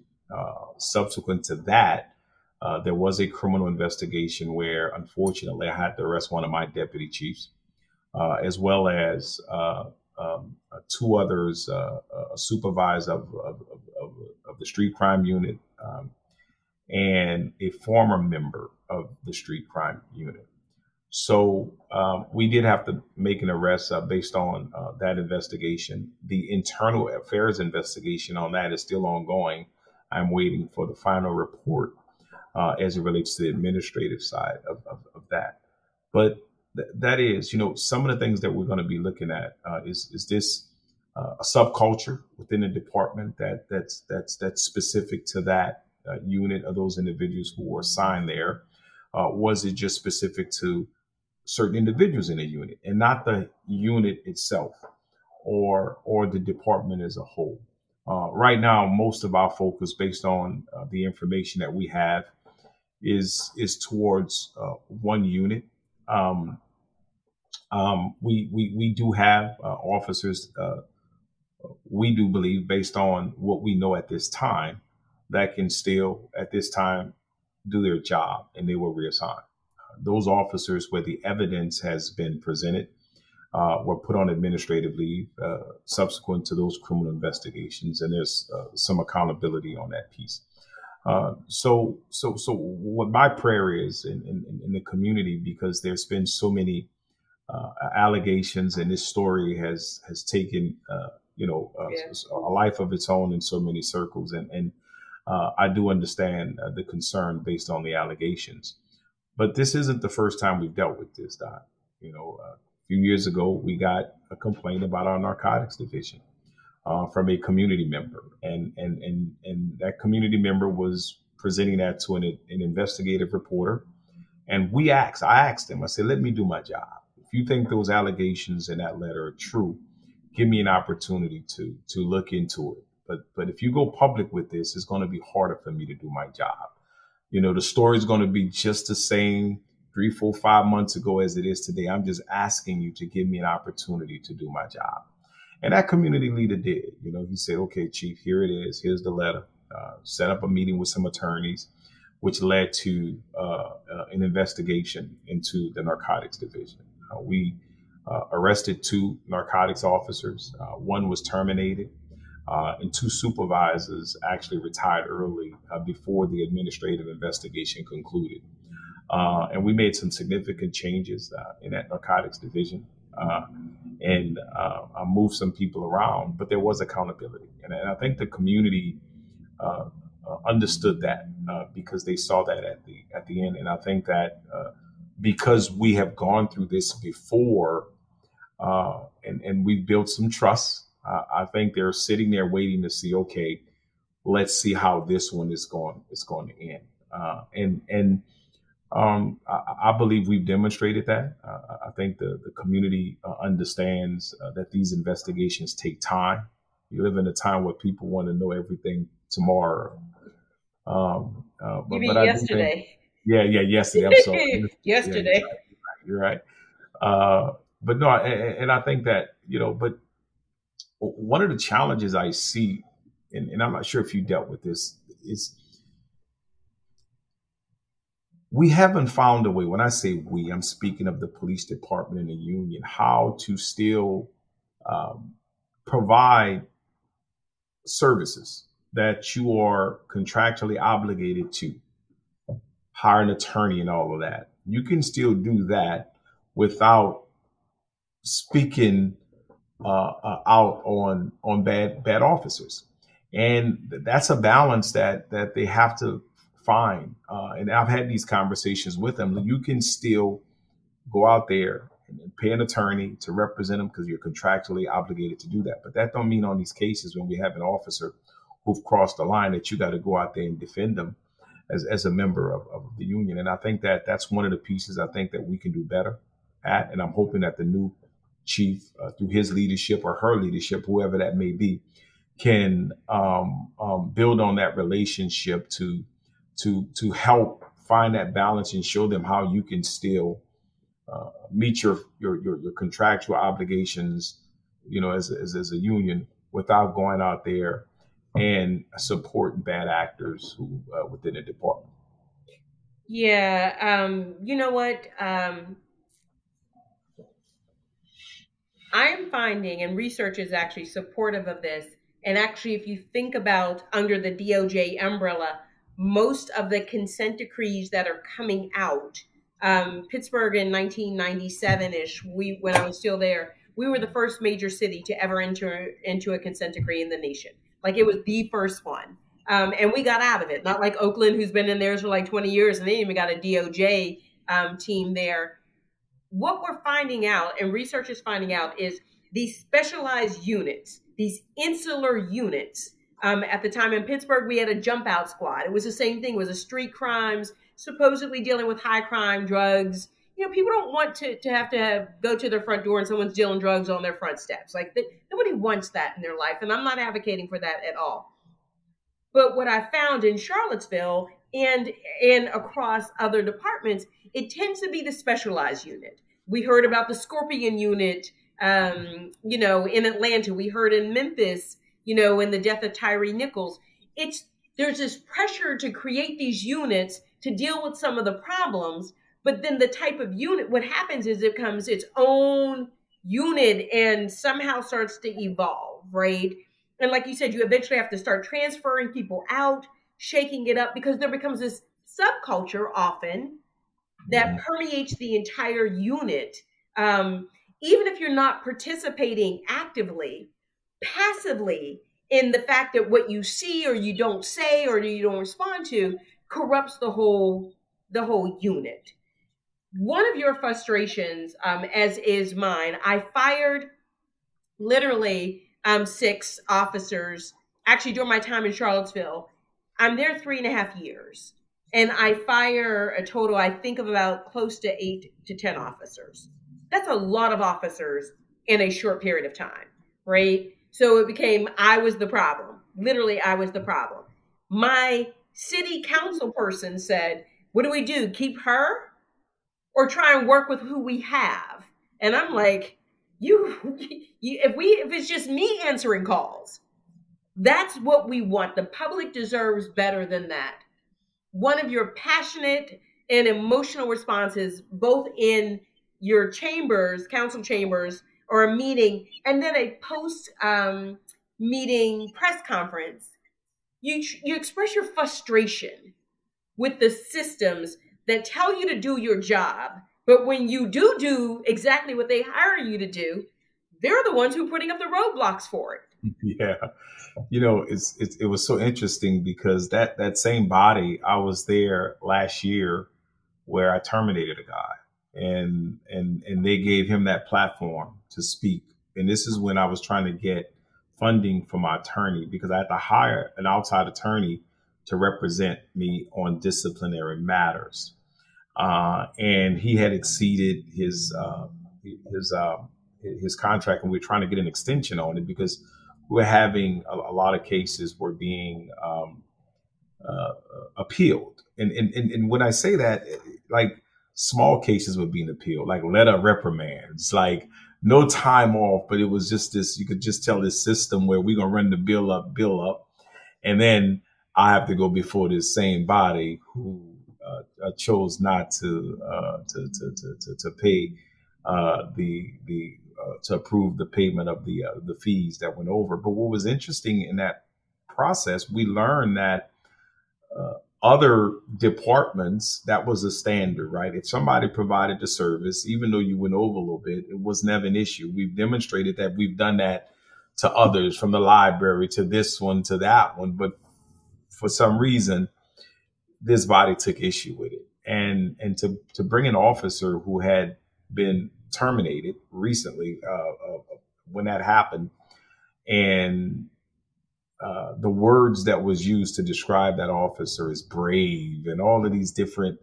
subsequent to that, there was a criminal investigation where, unfortunately, I had to arrest one of my deputy chiefs. Uh, as well as uh, um, uh, two others, uh, a supervisor of, of, of, of, the street crime unit, um, and a former member of the street crime unit. So um, we did have to make an arrest uh, based on uh, that investigation. The internal affairs investigation on that is still ongoing. I'm waiting for the final report uh, as it relates to the administrative side of, of, of that. But that is, you know, some of the things that we're going to be looking at uh, is is this uh, a subculture within the department that that's that's that's specific to that uh, unit of those individuals who were assigned there? Was it just specific to certain individuals in a unit and not the unit itself or or the department as a whole? Uh, right now, most of our focus, based on uh, the information that we have, is is towards one unit. Um, um, we, we, we do have uh, officers, uh, we do believe, based on what we know at this time, that can still, at this time, do their job and they will reassign. Those officers where the evidence has been presented uh, were put on administrative leave uh, subsequent to those criminal investigations, and there's uh, some accountability on that piece. Uh, so, so, so, what my prayer is in, in, in the community, because there's been so many uh, allegations, and this story has has taken uh, you know yeah. a life of its own in so many circles, and and uh, I do understand uh, the concern based on the allegations, but this isn't the first time we've dealt with this. Doc, you know, uh, a few years ago we got a complaint about our narcotics division. from a community member, and and and and that community member was presenting that to an, an investigative reporter, and we asked, I asked him, I said, "Let me do my job." if you think those allegations in that letter are true, give me an opportunity to to look into it. But but if you go public with this, it's going to be harder for me to do my job. You know, the story is going to be just the same three, four, five months ago as it is today. I'm just asking you to give me an opportunity to do my job. And that community leader did. You know, he said, "Okay, chief, here it is. Here's the letter." Uh, set up a meeting with some attorneys, which led to uh, uh, an investigation into the narcotics division. Uh, we uh, arrested two narcotics officers. Uh, one was terminated, and two supervisors actually retired early before the administrative investigation concluded. and we made some significant changes in that narcotics division. Uh, and uh, moved some people around, but there was accountability, and, and I think the community uh, understood that because they saw that at the at the end, and I think that because we have gone through this before uh, and, and we've built some trust. Uh, I think they're sitting there waiting to see, okay, let's see how this one is going is going to end. Uh, and and um, I, I, believe we've demonstrated that. Uh, I think the, the community uh, understands uh, that these investigations take time. We live in a time where people want to know everything tomorrow. Um, but, you mean but yesterday? Yeah, yeah, yesterday. I'm sorry. yesterday. Yeah, you're right. You're right. Uh, but no, and, and, I think that you know, but one of the challenges I see, and, and I'm not sure if you dealt with this, is we haven't found a way. When I say we, I'm speaking of the police department and the union, how to still um, provide services that you are contractually obligated to hire an attorney and all of that. You can still do that without speaking out on on bad bad officers, and that's a balance that that they have to find. Uh, and I've had these conversations with them. You can still go out there and pay an attorney to represent them because you're contractually obligated to do that. But that don't mean on these cases when we have an officer who've crossed the line that you got to go out there and defend them as, as a member of, of the union. And I think that that's one of the pieces I think that we can do better at. And I'm hoping that the new chief, uh, through his leadership or her leadership, whoever that may be, can um, um, build on that relationship to to to help find that balance and show them how you can still uh, meet your, your, your your contractual obligations, you know, as as, as a union without going out there and supporting bad actors who uh, within the department. Yeah, um, you know what? Um, I'm finding, and research is actually supportive of this. And actually, if you think about under the DOJ umbrella, most of the consent decrees that are coming out, um, Pittsburgh in 1997 ish, we when I was still there, we were the first major city to ever enter into a consent decree in the nation. Like it was the first one. Um, and we got out of it. Not like Oakland, who's been in theirs for like 20 years, and they even got a DOJ um, team there. What we're finding out, and research is finding out, is these specialized units, these insular units. Um, at the time in Pittsburgh, we had a jump out squad. It was the same thing. It was a street crimes, supposedly dealing with high crime, drugs. You know, people don't want to, to have to have, go to their front door and someone's dealing drugs on their front steps. Like the, nobody wants that in their life, and I'm not advocating for that at all. But what I found in Charlottesville and and across other departments, it tends to be the specialized unit. We heard about the Scorpion unit, um, you know, in Atlanta. We heard in Memphis, you know, in the death of Tyre Nichols. It's there's this pressure to create these units to deal with some of the problems, but then the type of unit, what happens is it becomes its own unit and somehow starts to evolve, right? And like you said, you eventually have to start transferring people out, shaking it up because there becomes this subculture often that permeates the entire unit. Um, even if you're not participating actively, passively in the fact that what you see or you don't say or you don't respond to corrupts the whole the whole unit. One of your frustrations, um, as is mine, I fired literally um, six officers actually during my time in Charlottesville. I'm there three and a half years, and I fire a total, I think, of about close to eight to 10 officers. That's a lot of officers in a short period of time, right? So it became I was the problem. Literally, I was the problem. My city council person said, What do we do? Keep her or try and work with who we have? And I'm like, you, you if we if it's just me answering calls that's what we want the public deserves better than that one of your passionate and emotional responses both in your chambers council chambers or a meeting and then a post um, meeting press conference you you express your frustration with the systems that tell you to do your job but when you do do exactly what they hire you to do, they're the ones who are putting up the roadblocks for it. Yeah, you know, it's, it's it was so interesting because that that same body, I was there last year where I terminated a guy, and and and they gave him that platform to speak. And this is when I was trying to get funding for my attorney because I had to hire an outside attorney to represent me on disciplinary matters uh, and he had exceeded his uh, his uh, his contract, and we are trying to get an extension on it because we are having a, a, lot of cases were being um, uh, appealed, and, and and and when I say that, like small cases were being appealed, like letter reprimands, like no time off, but it was just this. You could just tell this system where we're gonna run the bill up, bill up, and then I have to go before this same body who uh, uh, chose not to, uh, to, to, to, to, pay the, the to approve the payment of the, uh, the fees that went over. But what was interesting in that process, we learned that uh, other departments, that was a standard, right? If somebody provided the service, even though you went over a little bit, it was never an issue. We've demonstrated that we've done that to others from the library to this one to that one. But for some reason, this body took issue with it. And and to, to bring an officer who had been terminated recently uh, uh, when that happened. And uh, the words that was used to describe that officer is brave and all of these different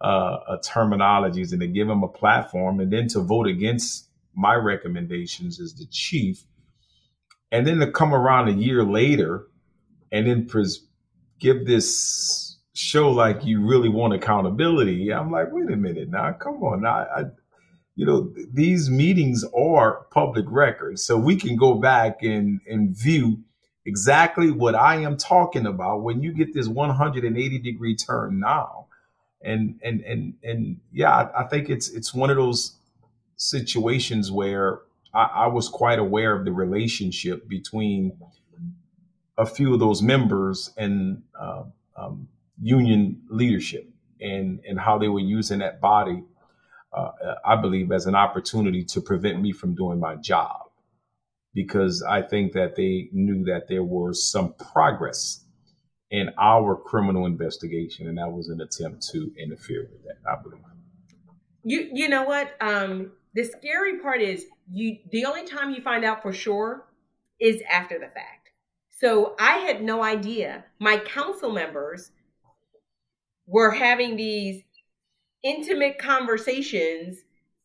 uh, uh, terminologies and to give him a platform. And then to vote against my recommendations as the chief and then to come around a year later and then pres- give this show like you really want accountability. I'm like wait a minute now come on now I, you know these meetings are public records so we can go back and and view exactly what I am talking about when you get this 180 degree turn now. And and and and yeah, I, I think it's it's one of those situations where I, I, was quite aware of the relationship between a few of those members and uh, um, union leadership and and how they were using that body, uh, I believe, as an opportunity to prevent me from doing my job because I think that they knew that there was some progress in our criminal investigation, and that was an attempt to interfere with that. I believe. You you know what? Um, the scary part is you. The only time you find out for sure is after the fact. So I had no idea. My council members were having these intimate conversations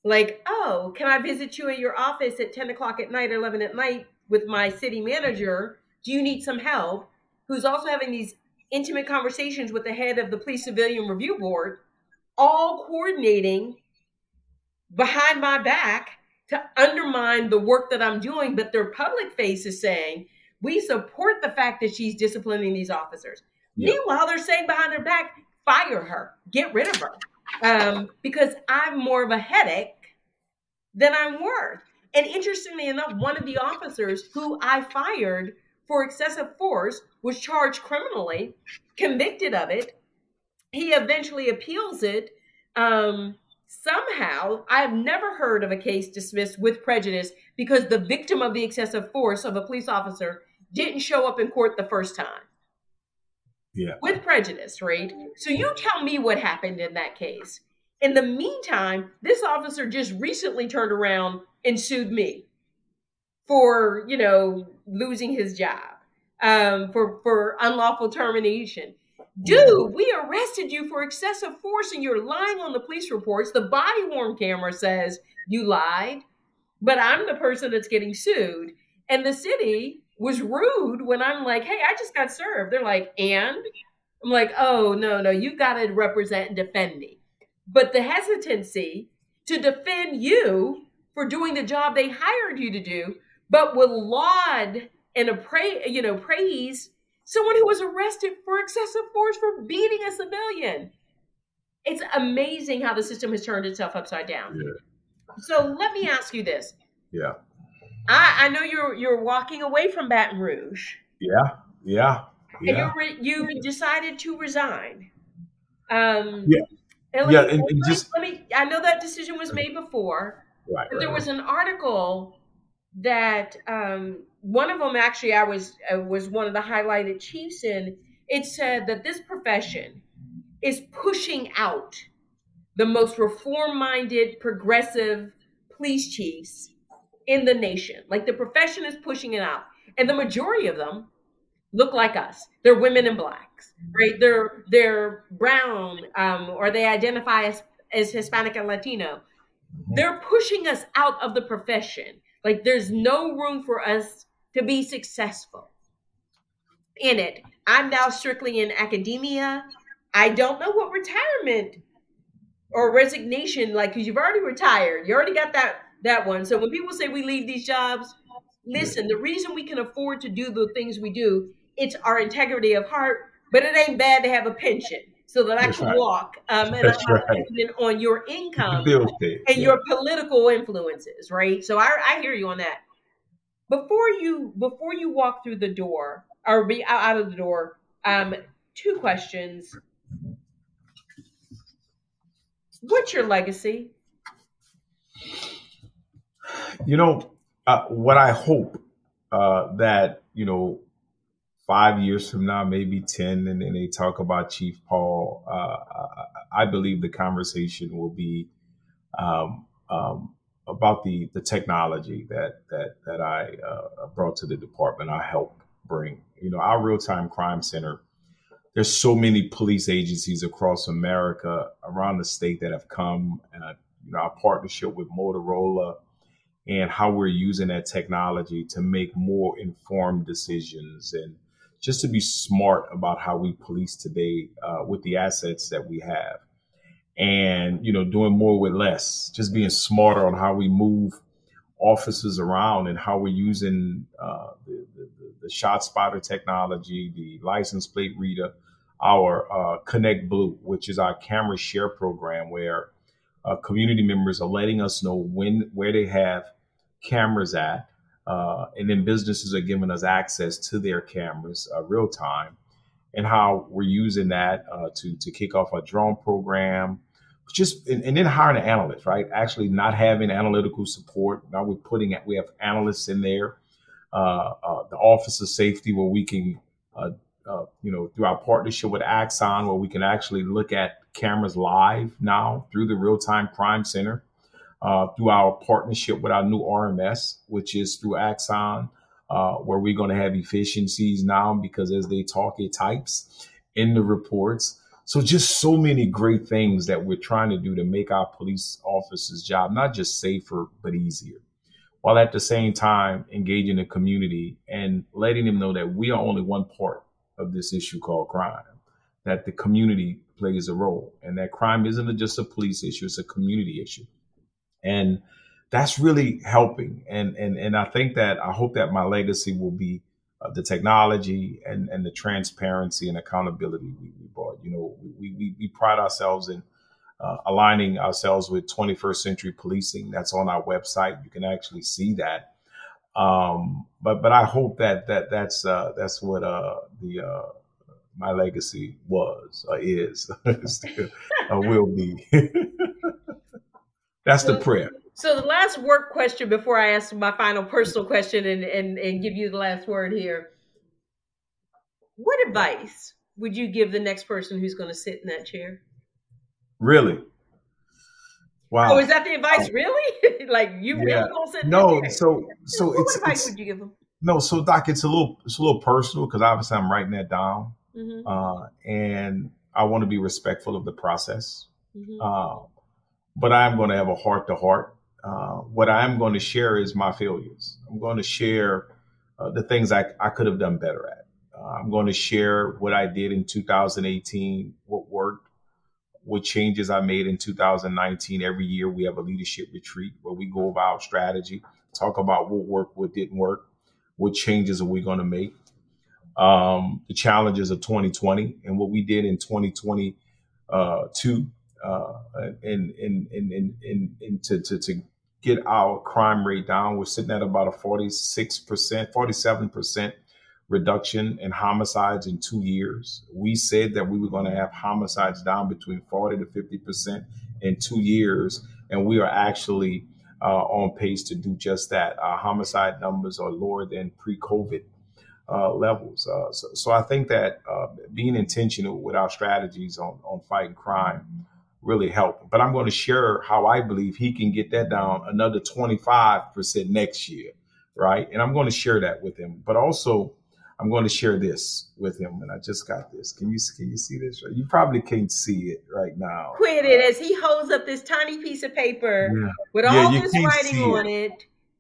like, oh, can I visit you at your office at 10 o'clock at night, 11 at night with my city manager? Do you need some help? Who's also having these intimate conversations with the head of the Police Civilian Review Board, all coordinating behind my back to undermine the work that I'm doing. But their public face is saying, we support the fact that she's disciplining these officers. Yep. Meanwhile, they're saying behind their back, fire her, get rid of her um, because I'm more of a headache than I'm worth. And interestingly enough, one of the officers who I fired for excessive force was charged criminally, convicted of it. He eventually appeals it. Um, somehow, I've never heard of a case dismissed with prejudice because the victim of the excessive force of a police officer didn't show up in court the first time yeah. with prejudice, right? So you tell me what happened in that case. In the meantime, this officer just recently turned around and sued me for, you know, losing his job, um, for for unlawful termination. Dude, we arrested you for excessive force and you're lying on the police reports. The body worn camera says you lied, but I'm the person that's getting sued. And the city was rude when I'm like, hey, I just got served. They're like, and? I'm like, oh, no, no, you got to represent and defend me. But the hesitancy to defend you for doing the job they hired you to do, but will laud and appra- you know, praise someone who was arrested for excessive force for beating a civilian. It's amazing how the system has turned itself upside down. Yeah. So let me ask you this. Yeah. I, I know you're you're walking away from Baton Rouge. Yeah, yeah, yeah. And you you decided to resign. Um, yeah, and yeah, me, and, and let, just let me. I know that decision was made before. Right. But there right. was an article that um, one of them actually I was uh, was one of the highlighted chiefs in. It said that this profession is pushing out the most reform-minded, progressive police chiefs in the nation. Like the profession is pushing it out. And the majority of them look like us. They're women and blacks, right? They're they're brown, um, or they identify as, as Hispanic and Latino. They're pushing us out of the profession. Like there's no room for us to be successful in it. I'm now strictly in academia. I don't know what retirement or resignation like because you've already retired. You already got that that one. So when people say we leave these jobs, listen, the reason we can afford to do the things we do, it's our integrity of heart, but it ain't bad to have a pension so that I can right. walk um, and right. on your income and yeah. your political influences, right? So I, I hear you on that. Before you before you walk through the door or be out, out of the door, um, two questions. What's your legacy? You know, uh, what I hope uh, that, you know, five years from now, maybe 10, and then they talk about Chief Paul, uh, I believe the conversation will be um, um, about the, the technology that, that, that I uh, brought to the department, I helped bring. You know, our real time crime center there's so many police agencies across America, around the state that have come. Uh, you know, our partnership with Motorola and how we're using that technology to make more informed decisions and just to be smart about how we police today uh, with the assets that we have. And you know doing more with less just being smarter on how we move officers around and how we're using uh, the, the, the shot spotter technology the license plate reader our uh, Connect Blue, which is our camera share program where uh, community members are letting us know when where they have cameras at, uh, and then businesses are giving us access to their cameras uh, real time, and how we're using that uh, to to kick off a drone program. Just and, and then hiring an analyst, right? Actually, not having analytical support. Now we're putting we have analysts in there. Uh, the Office of Safety, where we can uh, you know, through our partnership with Axon, where we can actually look at cameras live now through the Real Time Crime Center, uh, through our partnership with our new RMS, which is through Axon, uh, where we're going to have efficiencies now because as they talk, it types in the reports. So just so many great things that we're trying to do to make our police officers' job not just safer but easier, while at the same time engaging the community and letting them know that we are only one part of this issue called crime, that the community plays a role, and that crime isn't just a police issue; it's a community issue, and that's really helping. And and and I think that I hope that my legacy will be uh, the technology and and the transparency and accountability we, we brought. You know, we we, we pride ourselves in. Uh, aligning ourselves with 21st century policing. That's on our website. You can actually see that. Um, but but I hope that that that's uh, that's what uh, the uh, my legacy was or is still, uh, will be. that's the prayer. So the last work question before I ask my final personal question and, and, and give you the last word here. What advice would you give the next person who's going to sit in that chair? Really? Wow. Oh, is that the advice? Really? like you yeah. really No, so so what it's, advice it's, would you give them? No, so Doc, it's a little it's a little personal because obviously I'm writing that down, mm-hmm. uh, and I want to be respectful of the process. Mm-hmm. Uh, but I'm going to have a heart to heart. What I'm going to share is my failures. I'm going to share uh, the things I, I could have done better at. Uh, I'm going to share what I did in 2018, what worked, what changes I made in 2019. Every year we have a leadership retreat where we go about strategy, talk about what worked, what didn't work, what changes are we going to make, um, the challenges of 2020 and what we did in 2022 uh, in, in, in, in, in, to, to, to get our crime rate down. We're sitting at about a 46%, 47% reduction in homicides in two years. We said that we were going to have homicides down between 40 to 50% in two years, and we are actually uh, on pace to do just that. Our homicide numbers are lower than pre COVID uh, levels. Uh, so, so, I think that uh, being intentional with our strategies on, on fighting crime really help. But I'm going to share how I believe he can get that down another 25% next year, right? And I'm going to share that with him. But also, I'm going to share this with him, and I just got this. Can you can you see this? You probably can't see it right now. Quit it as he holds up this tiny piece of paper yeah. with yeah, all this writing on it.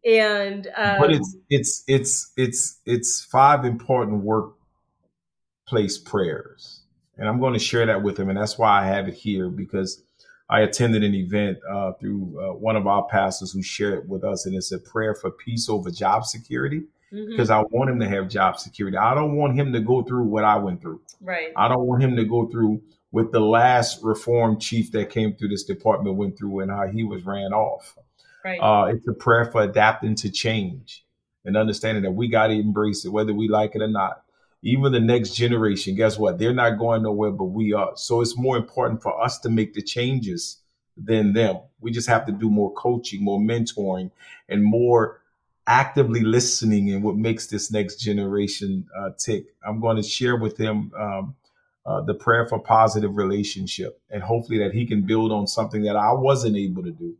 it. and um, but it's it's it's it's it's five important workplace prayers, and I'm going to share that with him, and that's why I have it here because I attended an event uh, through uh, one of our pastors who shared it with us, and it's a prayer for peace over job security because mm-hmm. I want him to have job security. I don't want him to go through what I went through. Right. I don't want him to go through what the last reform chief that came through this department went through and how he was ran off. Right. Uh, it's a prayer for adapting to change and understanding that we got to embrace it, whether we like it or not. Even the next generation, guess what? They're not going nowhere, but we are. So it's more important for us to make the changes than them. We just have to do more coaching, more mentoring, and more actively listening and what makes this next generation uh, tick. I'm going to share with him um, uh, the prayer for positive relationship, and hopefully that he can build on something that I wasn't able to do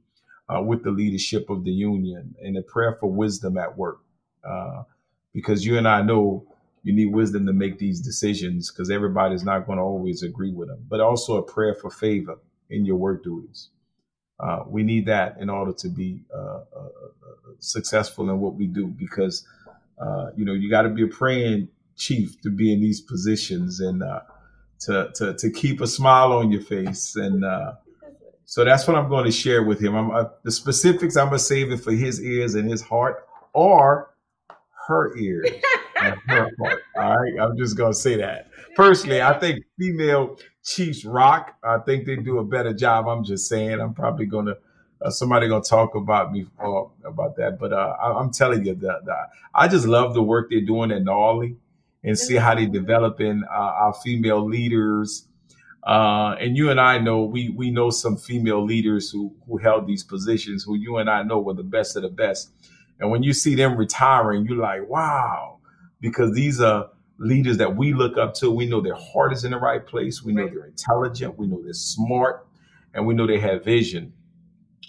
uh, with the leadership of the union, and a prayer for wisdom at work, uh, because you and I know you need wisdom to make these decisions because everybody's not going to always agree with them, but also a prayer for favor in your work duties. Uh, we need that in order to be uh, uh, uh successful in what we do because, uh, you know, you got to be a praying chief to be in these positions and uh, to, to, to keep a smile on your face. And so that's what I'm going to share with him. I'm, the specifics, I'm going to save it for his ears and his heart or her ears. her heart. All right. I'm just going to say that. Personally, I think female Chiefs rock. I think they do a better job. I'm just saying. I'm probably gonna uh, somebody gonna talk about me uh, about that. But uh, I, am telling you that I just love the work they're doing at NOBLE and see how they're developing uh, our female leaders. Uh, and you and I know we we know some female leaders who who held these positions who you and I know were the best of the best. And when you see them retiring, you're like, wow, because these are leaders that we look up to. We know their heart is in the right place. We know right. they're intelligent. We know they're smart, and we know they have vision.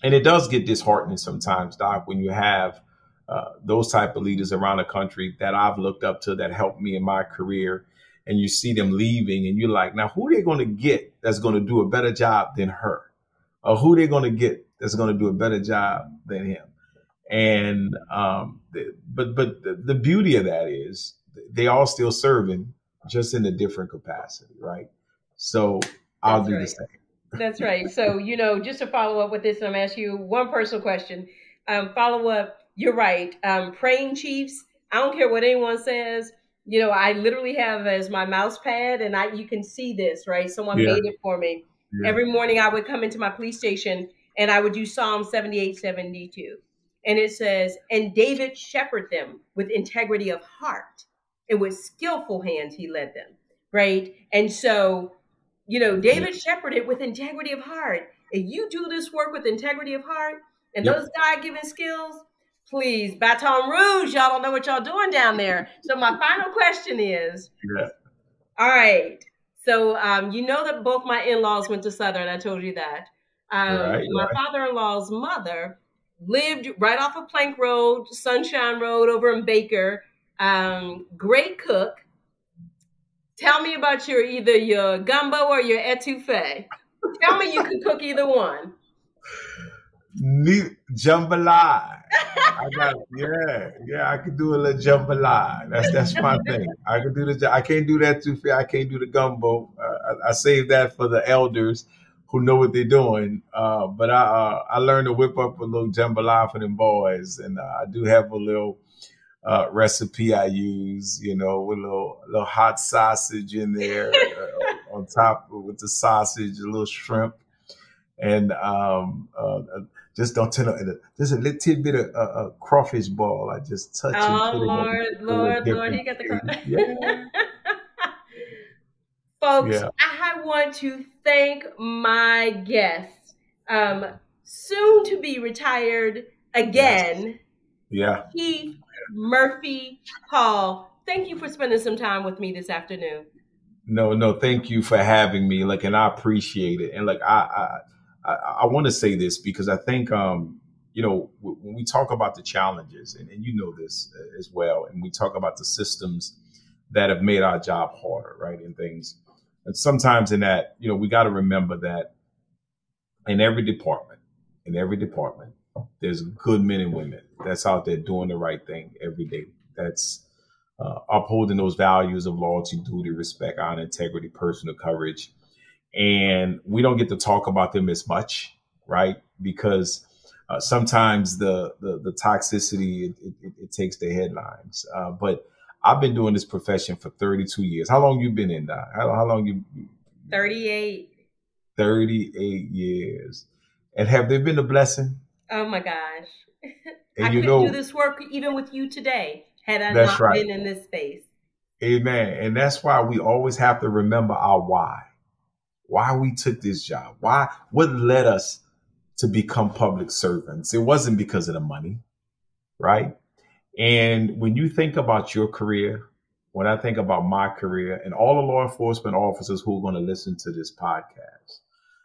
And it does get disheartening sometimes, Doc, when you have uh, those type of leaders around the country that I've looked up to that helped me in my career, and you see them leaving, and you're like, now who are they going to get that's going to do a better job than her, or who are they going to get that's going to do a better job than him? And um, but but the, the beauty of that is they all still serving, just in a different capacity, right? So I'll That's do right. the same. That's right. So you know, just to follow up with this, I'm ask you one personal question. Um, follow up. You're right. Um, praying chiefs. I don't care what anyone says. You know, I literally have as my mouse pad, and I you can see this, right? Someone yeah. made it for me. Yeah. Every morning, I would come into my police station and I would do Psalm 78, 72. And it says, And David shepherded them with integrity of heart and with skillful hands he led them right and so you know david shepherded with integrity of heart if you do this work with integrity of heart and yep. those god-given skills please baton rouge y'all don't know what y'all doing down there so my final question is yeah. all right so um, you know that both my in-laws went to southern i told you that um, right, my right. father-in-law's mother lived right off of plank road sunshine road over in baker um, great cook. Tell me about your either your gumbo or your etouffee. Tell me you can cook either one. Neat jambalaya. I got yeah, yeah. I could do a little jambalaya. That's that's my thing. I could do the. I can't do that too I can't do the gumbo. Uh, I, I save that for the elders who know what they're doing. Uh, but I uh, I learned to whip up a little jambalaya for them boys, and uh, I do have a little uh, recipe I use, you know, with a little, little hot sausage in there uh, on top with the sausage, a little shrimp, and um, uh, uh just don't tell it. Just a little tidbit of uh, crawfish ball. I just touch oh, it. Lord, Lord, Lord, he got the crawfish. Yeah. Folks, yeah. I want to thank my guest, um, soon to be retired again. Yes. Yeah. Chief Murphy Paul. Thank you for spending some time with me this afternoon. No, no, thank you for having me. Like, and I appreciate it. And like, I, I, I, I want to say this because I think, um, you know, when we talk about the challenges, and, and you know this uh, as well, and we talk about the systems that have made our job harder, right, and things. And sometimes in that, you know, we got to remember that in every department, in every department, there's good men and women that's out there doing the right thing every day. That's uh, upholding those values of loyalty, duty, respect, honor, integrity, personal courage. And we don't get to talk about them as much, right? Because uh, sometimes the, the, the toxicity it, it, it, takes the headlines. Uh, but I've been doing this profession for 32 years. How long you been in that? How, how long you? 38. 38 years. And have there been a blessing? Oh my gosh. And I couldn't know, do this work even with you today had I not right. been in this space. Amen. And that's why we always have to remember our why. Why we took this job. Why what led us to become public servants. It wasn't because of the money, right? And when you think about your career, when I think about my career and all the law enforcement officers who are going to listen to this podcast,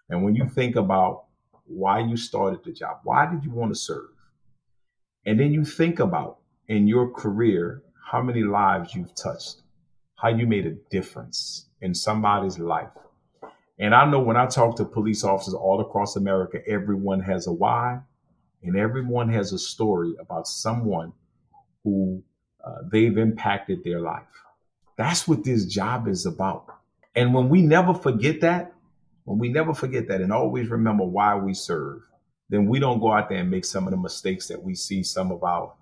and when you think about why you started the job, why did you want to serve? And then you think about in your career how many lives you've touched, how you made a difference in somebody's life. And I know when I talk to police officers all across America, everyone has a why and everyone has a story about someone who uh, they've impacted their life. That's what this job is about. And when we never forget that, when we never forget that and always remember why we serve, then we don't go out there and make some of the mistakes that we see some of our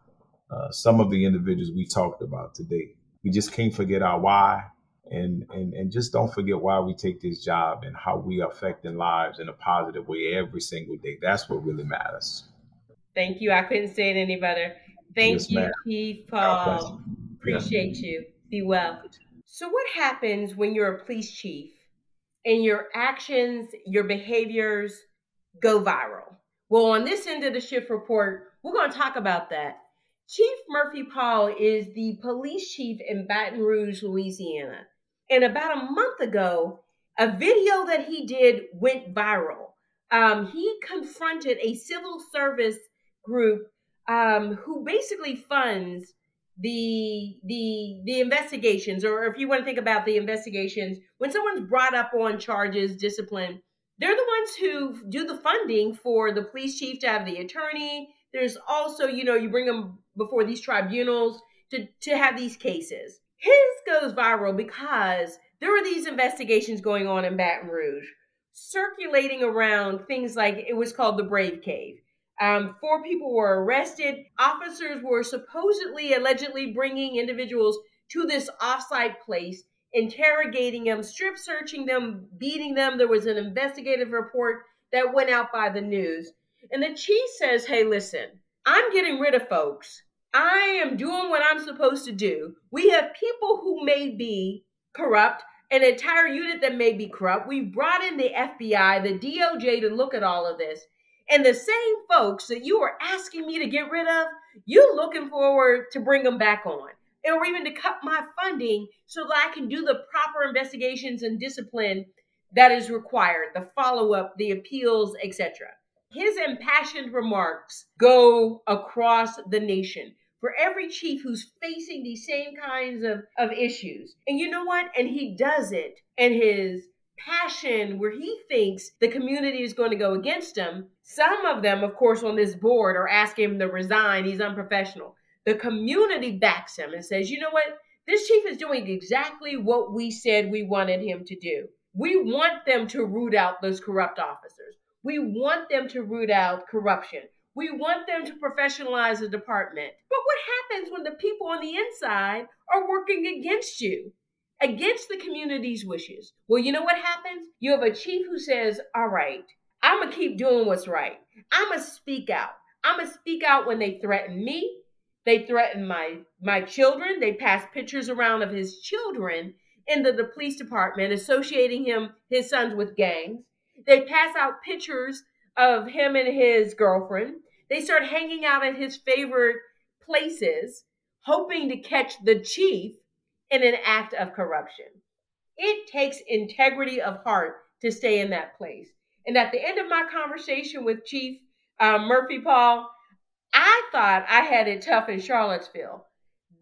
uh, some of the individuals we talked about today. We just can't forget our why and, and and just don't forget why we take this job and how we are affecting lives in a positive way every single day. That's what really matters. Thank you. I couldn't say it any better. Thank yes, you, Chief Paul. Appreciate yeah. you. Be well. So, what happens when you're a police chief and your actions, your behaviors go viral? Well, on this end of the shift report, we're going to talk about that. Chief Murphy Paul is the police chief in Baton Rouge, Louisiana. And about a month ago, a video that he did went viral. Um, he confronted a civil service group um, who basically funds the the the investigations, or if you want to think about the investigations, when someone's brought up on charges, discipline, they're the ones who do the funding for the police chief to have the attorney. There's also, you know, you bring them before these tribunals to, to have these cases. His goes viral because there were these investigations going on in Baton Rouge, circulating around things like it was called the Brave Cave. Um, four people were arrested. Officers were supposedly, allegedly bringing individuals to this offsite place, interrogating them, strip searching them, beating them. There was an investigative report that went out by the news. And the chief says, Hey, listen, I'm getting rid of folks. I am doing what I'm supposed to do. We have people who may be corrupt, an entire unit that may be corrupt. We've brought in the FBI, the DOJ to look at all of this. And the same folks that you are asking me to get rid of, you're looking forward to bring them back on. Or even to cut my funding so that I can do the proper investigations and discipline that is required, the follow up, the appeals, etc. His impassioned remarks go across the nation for every chief who's facing these same kinds of, of issues. And you know what? And he does it and his passion where he thinks the community is going to go against him. Some of them, of course, on this board are asking him to resign. He's unprofessional. The community backs him and says, you know what? This chief is doing exactly what we said we wanted him to do. We want them to root out those corrupt officers. We want them to root out corruption. We want them to professionalize the department. But what happens when the people on the inside are working against you, against the community's wishes? Well, you know what happens? You have a chief who says, All right, I'm going to keep doing what's right. I'm going to speak out. I'm going to speak out when they threaten me. They threaten my my children. They pass pictures around of his children into the police department, associating him, his sons, with gangs. They pass out pictures of him and his girlfriend. They start hanging out at his favorite places, hoping to catch the chief in an act of corruption. It takes integrity of heart to stay in that place. And at the end of my conversation with Chief uh, Murphy Paul, I thought I had it tough in Charlottesville.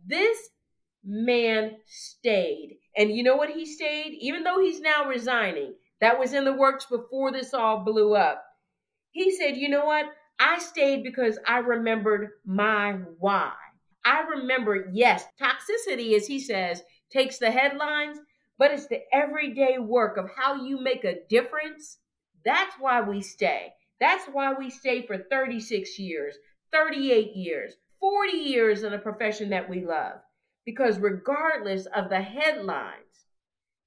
This man stayed. And you know what he stayed? Even though he's now resigning, that was in the works before this all blew up. He said, You know what? I stayed because I remembered my why. I remember, yes, toxicity, as he says, takes the headlines, but it's the everyday work of how you make a difference. That's why we stay. That's why we stay for 36 years, 38 years, 40 years in a profession that we love. Because regardless of the headlines,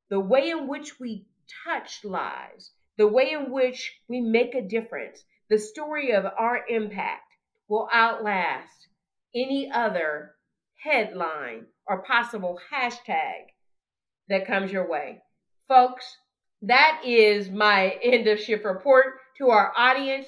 the way in which we touch lives, the way in which we make a difference, the story of our impact will outlast any other headline or possible hashtag that comes your way. Folks, that is my end of shift report to our audience.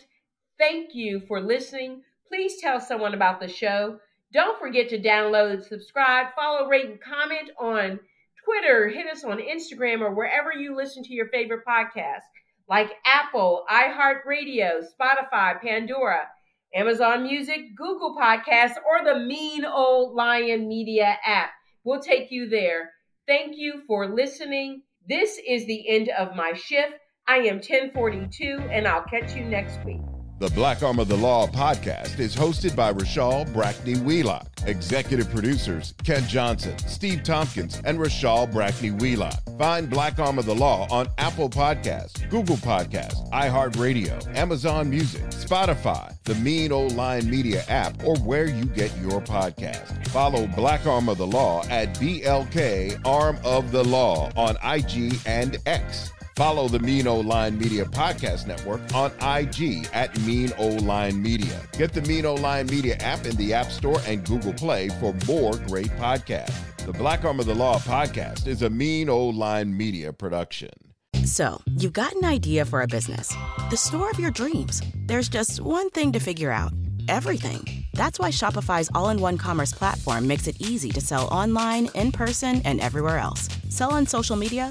Thank you for listening. Please tell someone about the show. Don't forget to download, subscribe, follow, rate, and comment on Twitter. Hit us on Instagram or wherever you listen to your favorite podcast, like Apple, iHeartRadio, Spotify, Pandora, Amazon Music, Google Podcasts, or the Mean Old Lion Media app. We'll take you there. Thank you for listening. This is the end of my shift. I am 1042, and I'll catch you next week. The Black Arm of the Law podcast is hosted by RaShall Brackney Wheelock. Executive producers Ken Johnson, Steve Tompkins, and RaShall Brackney Wheelock. Find Black Arm of the Law on Apple Podcasts, Google Podcasts, iHeartRadio, Amazon Music, Spotify, the Mean Old Lion Media app, or where you get your podcast. Follow Black Arm of the Law at BLK Arm of the Law on IG and X. Follow the Mean Old Lion Media Podcast Network on IG at Mean Old Lion Media. Get the Mean Old Lion Media app in the App Store and Google Play for more great podcasts. The Black Arm of the Law podcast is a Mean Old Lion Media production. So, you've got an idea for a business, the store of your dreams. There's just one thing to figure out everything. That's why Shopify's all in one commerce platform makes it easy to sell online, in person, and everywhere else. Sell on social media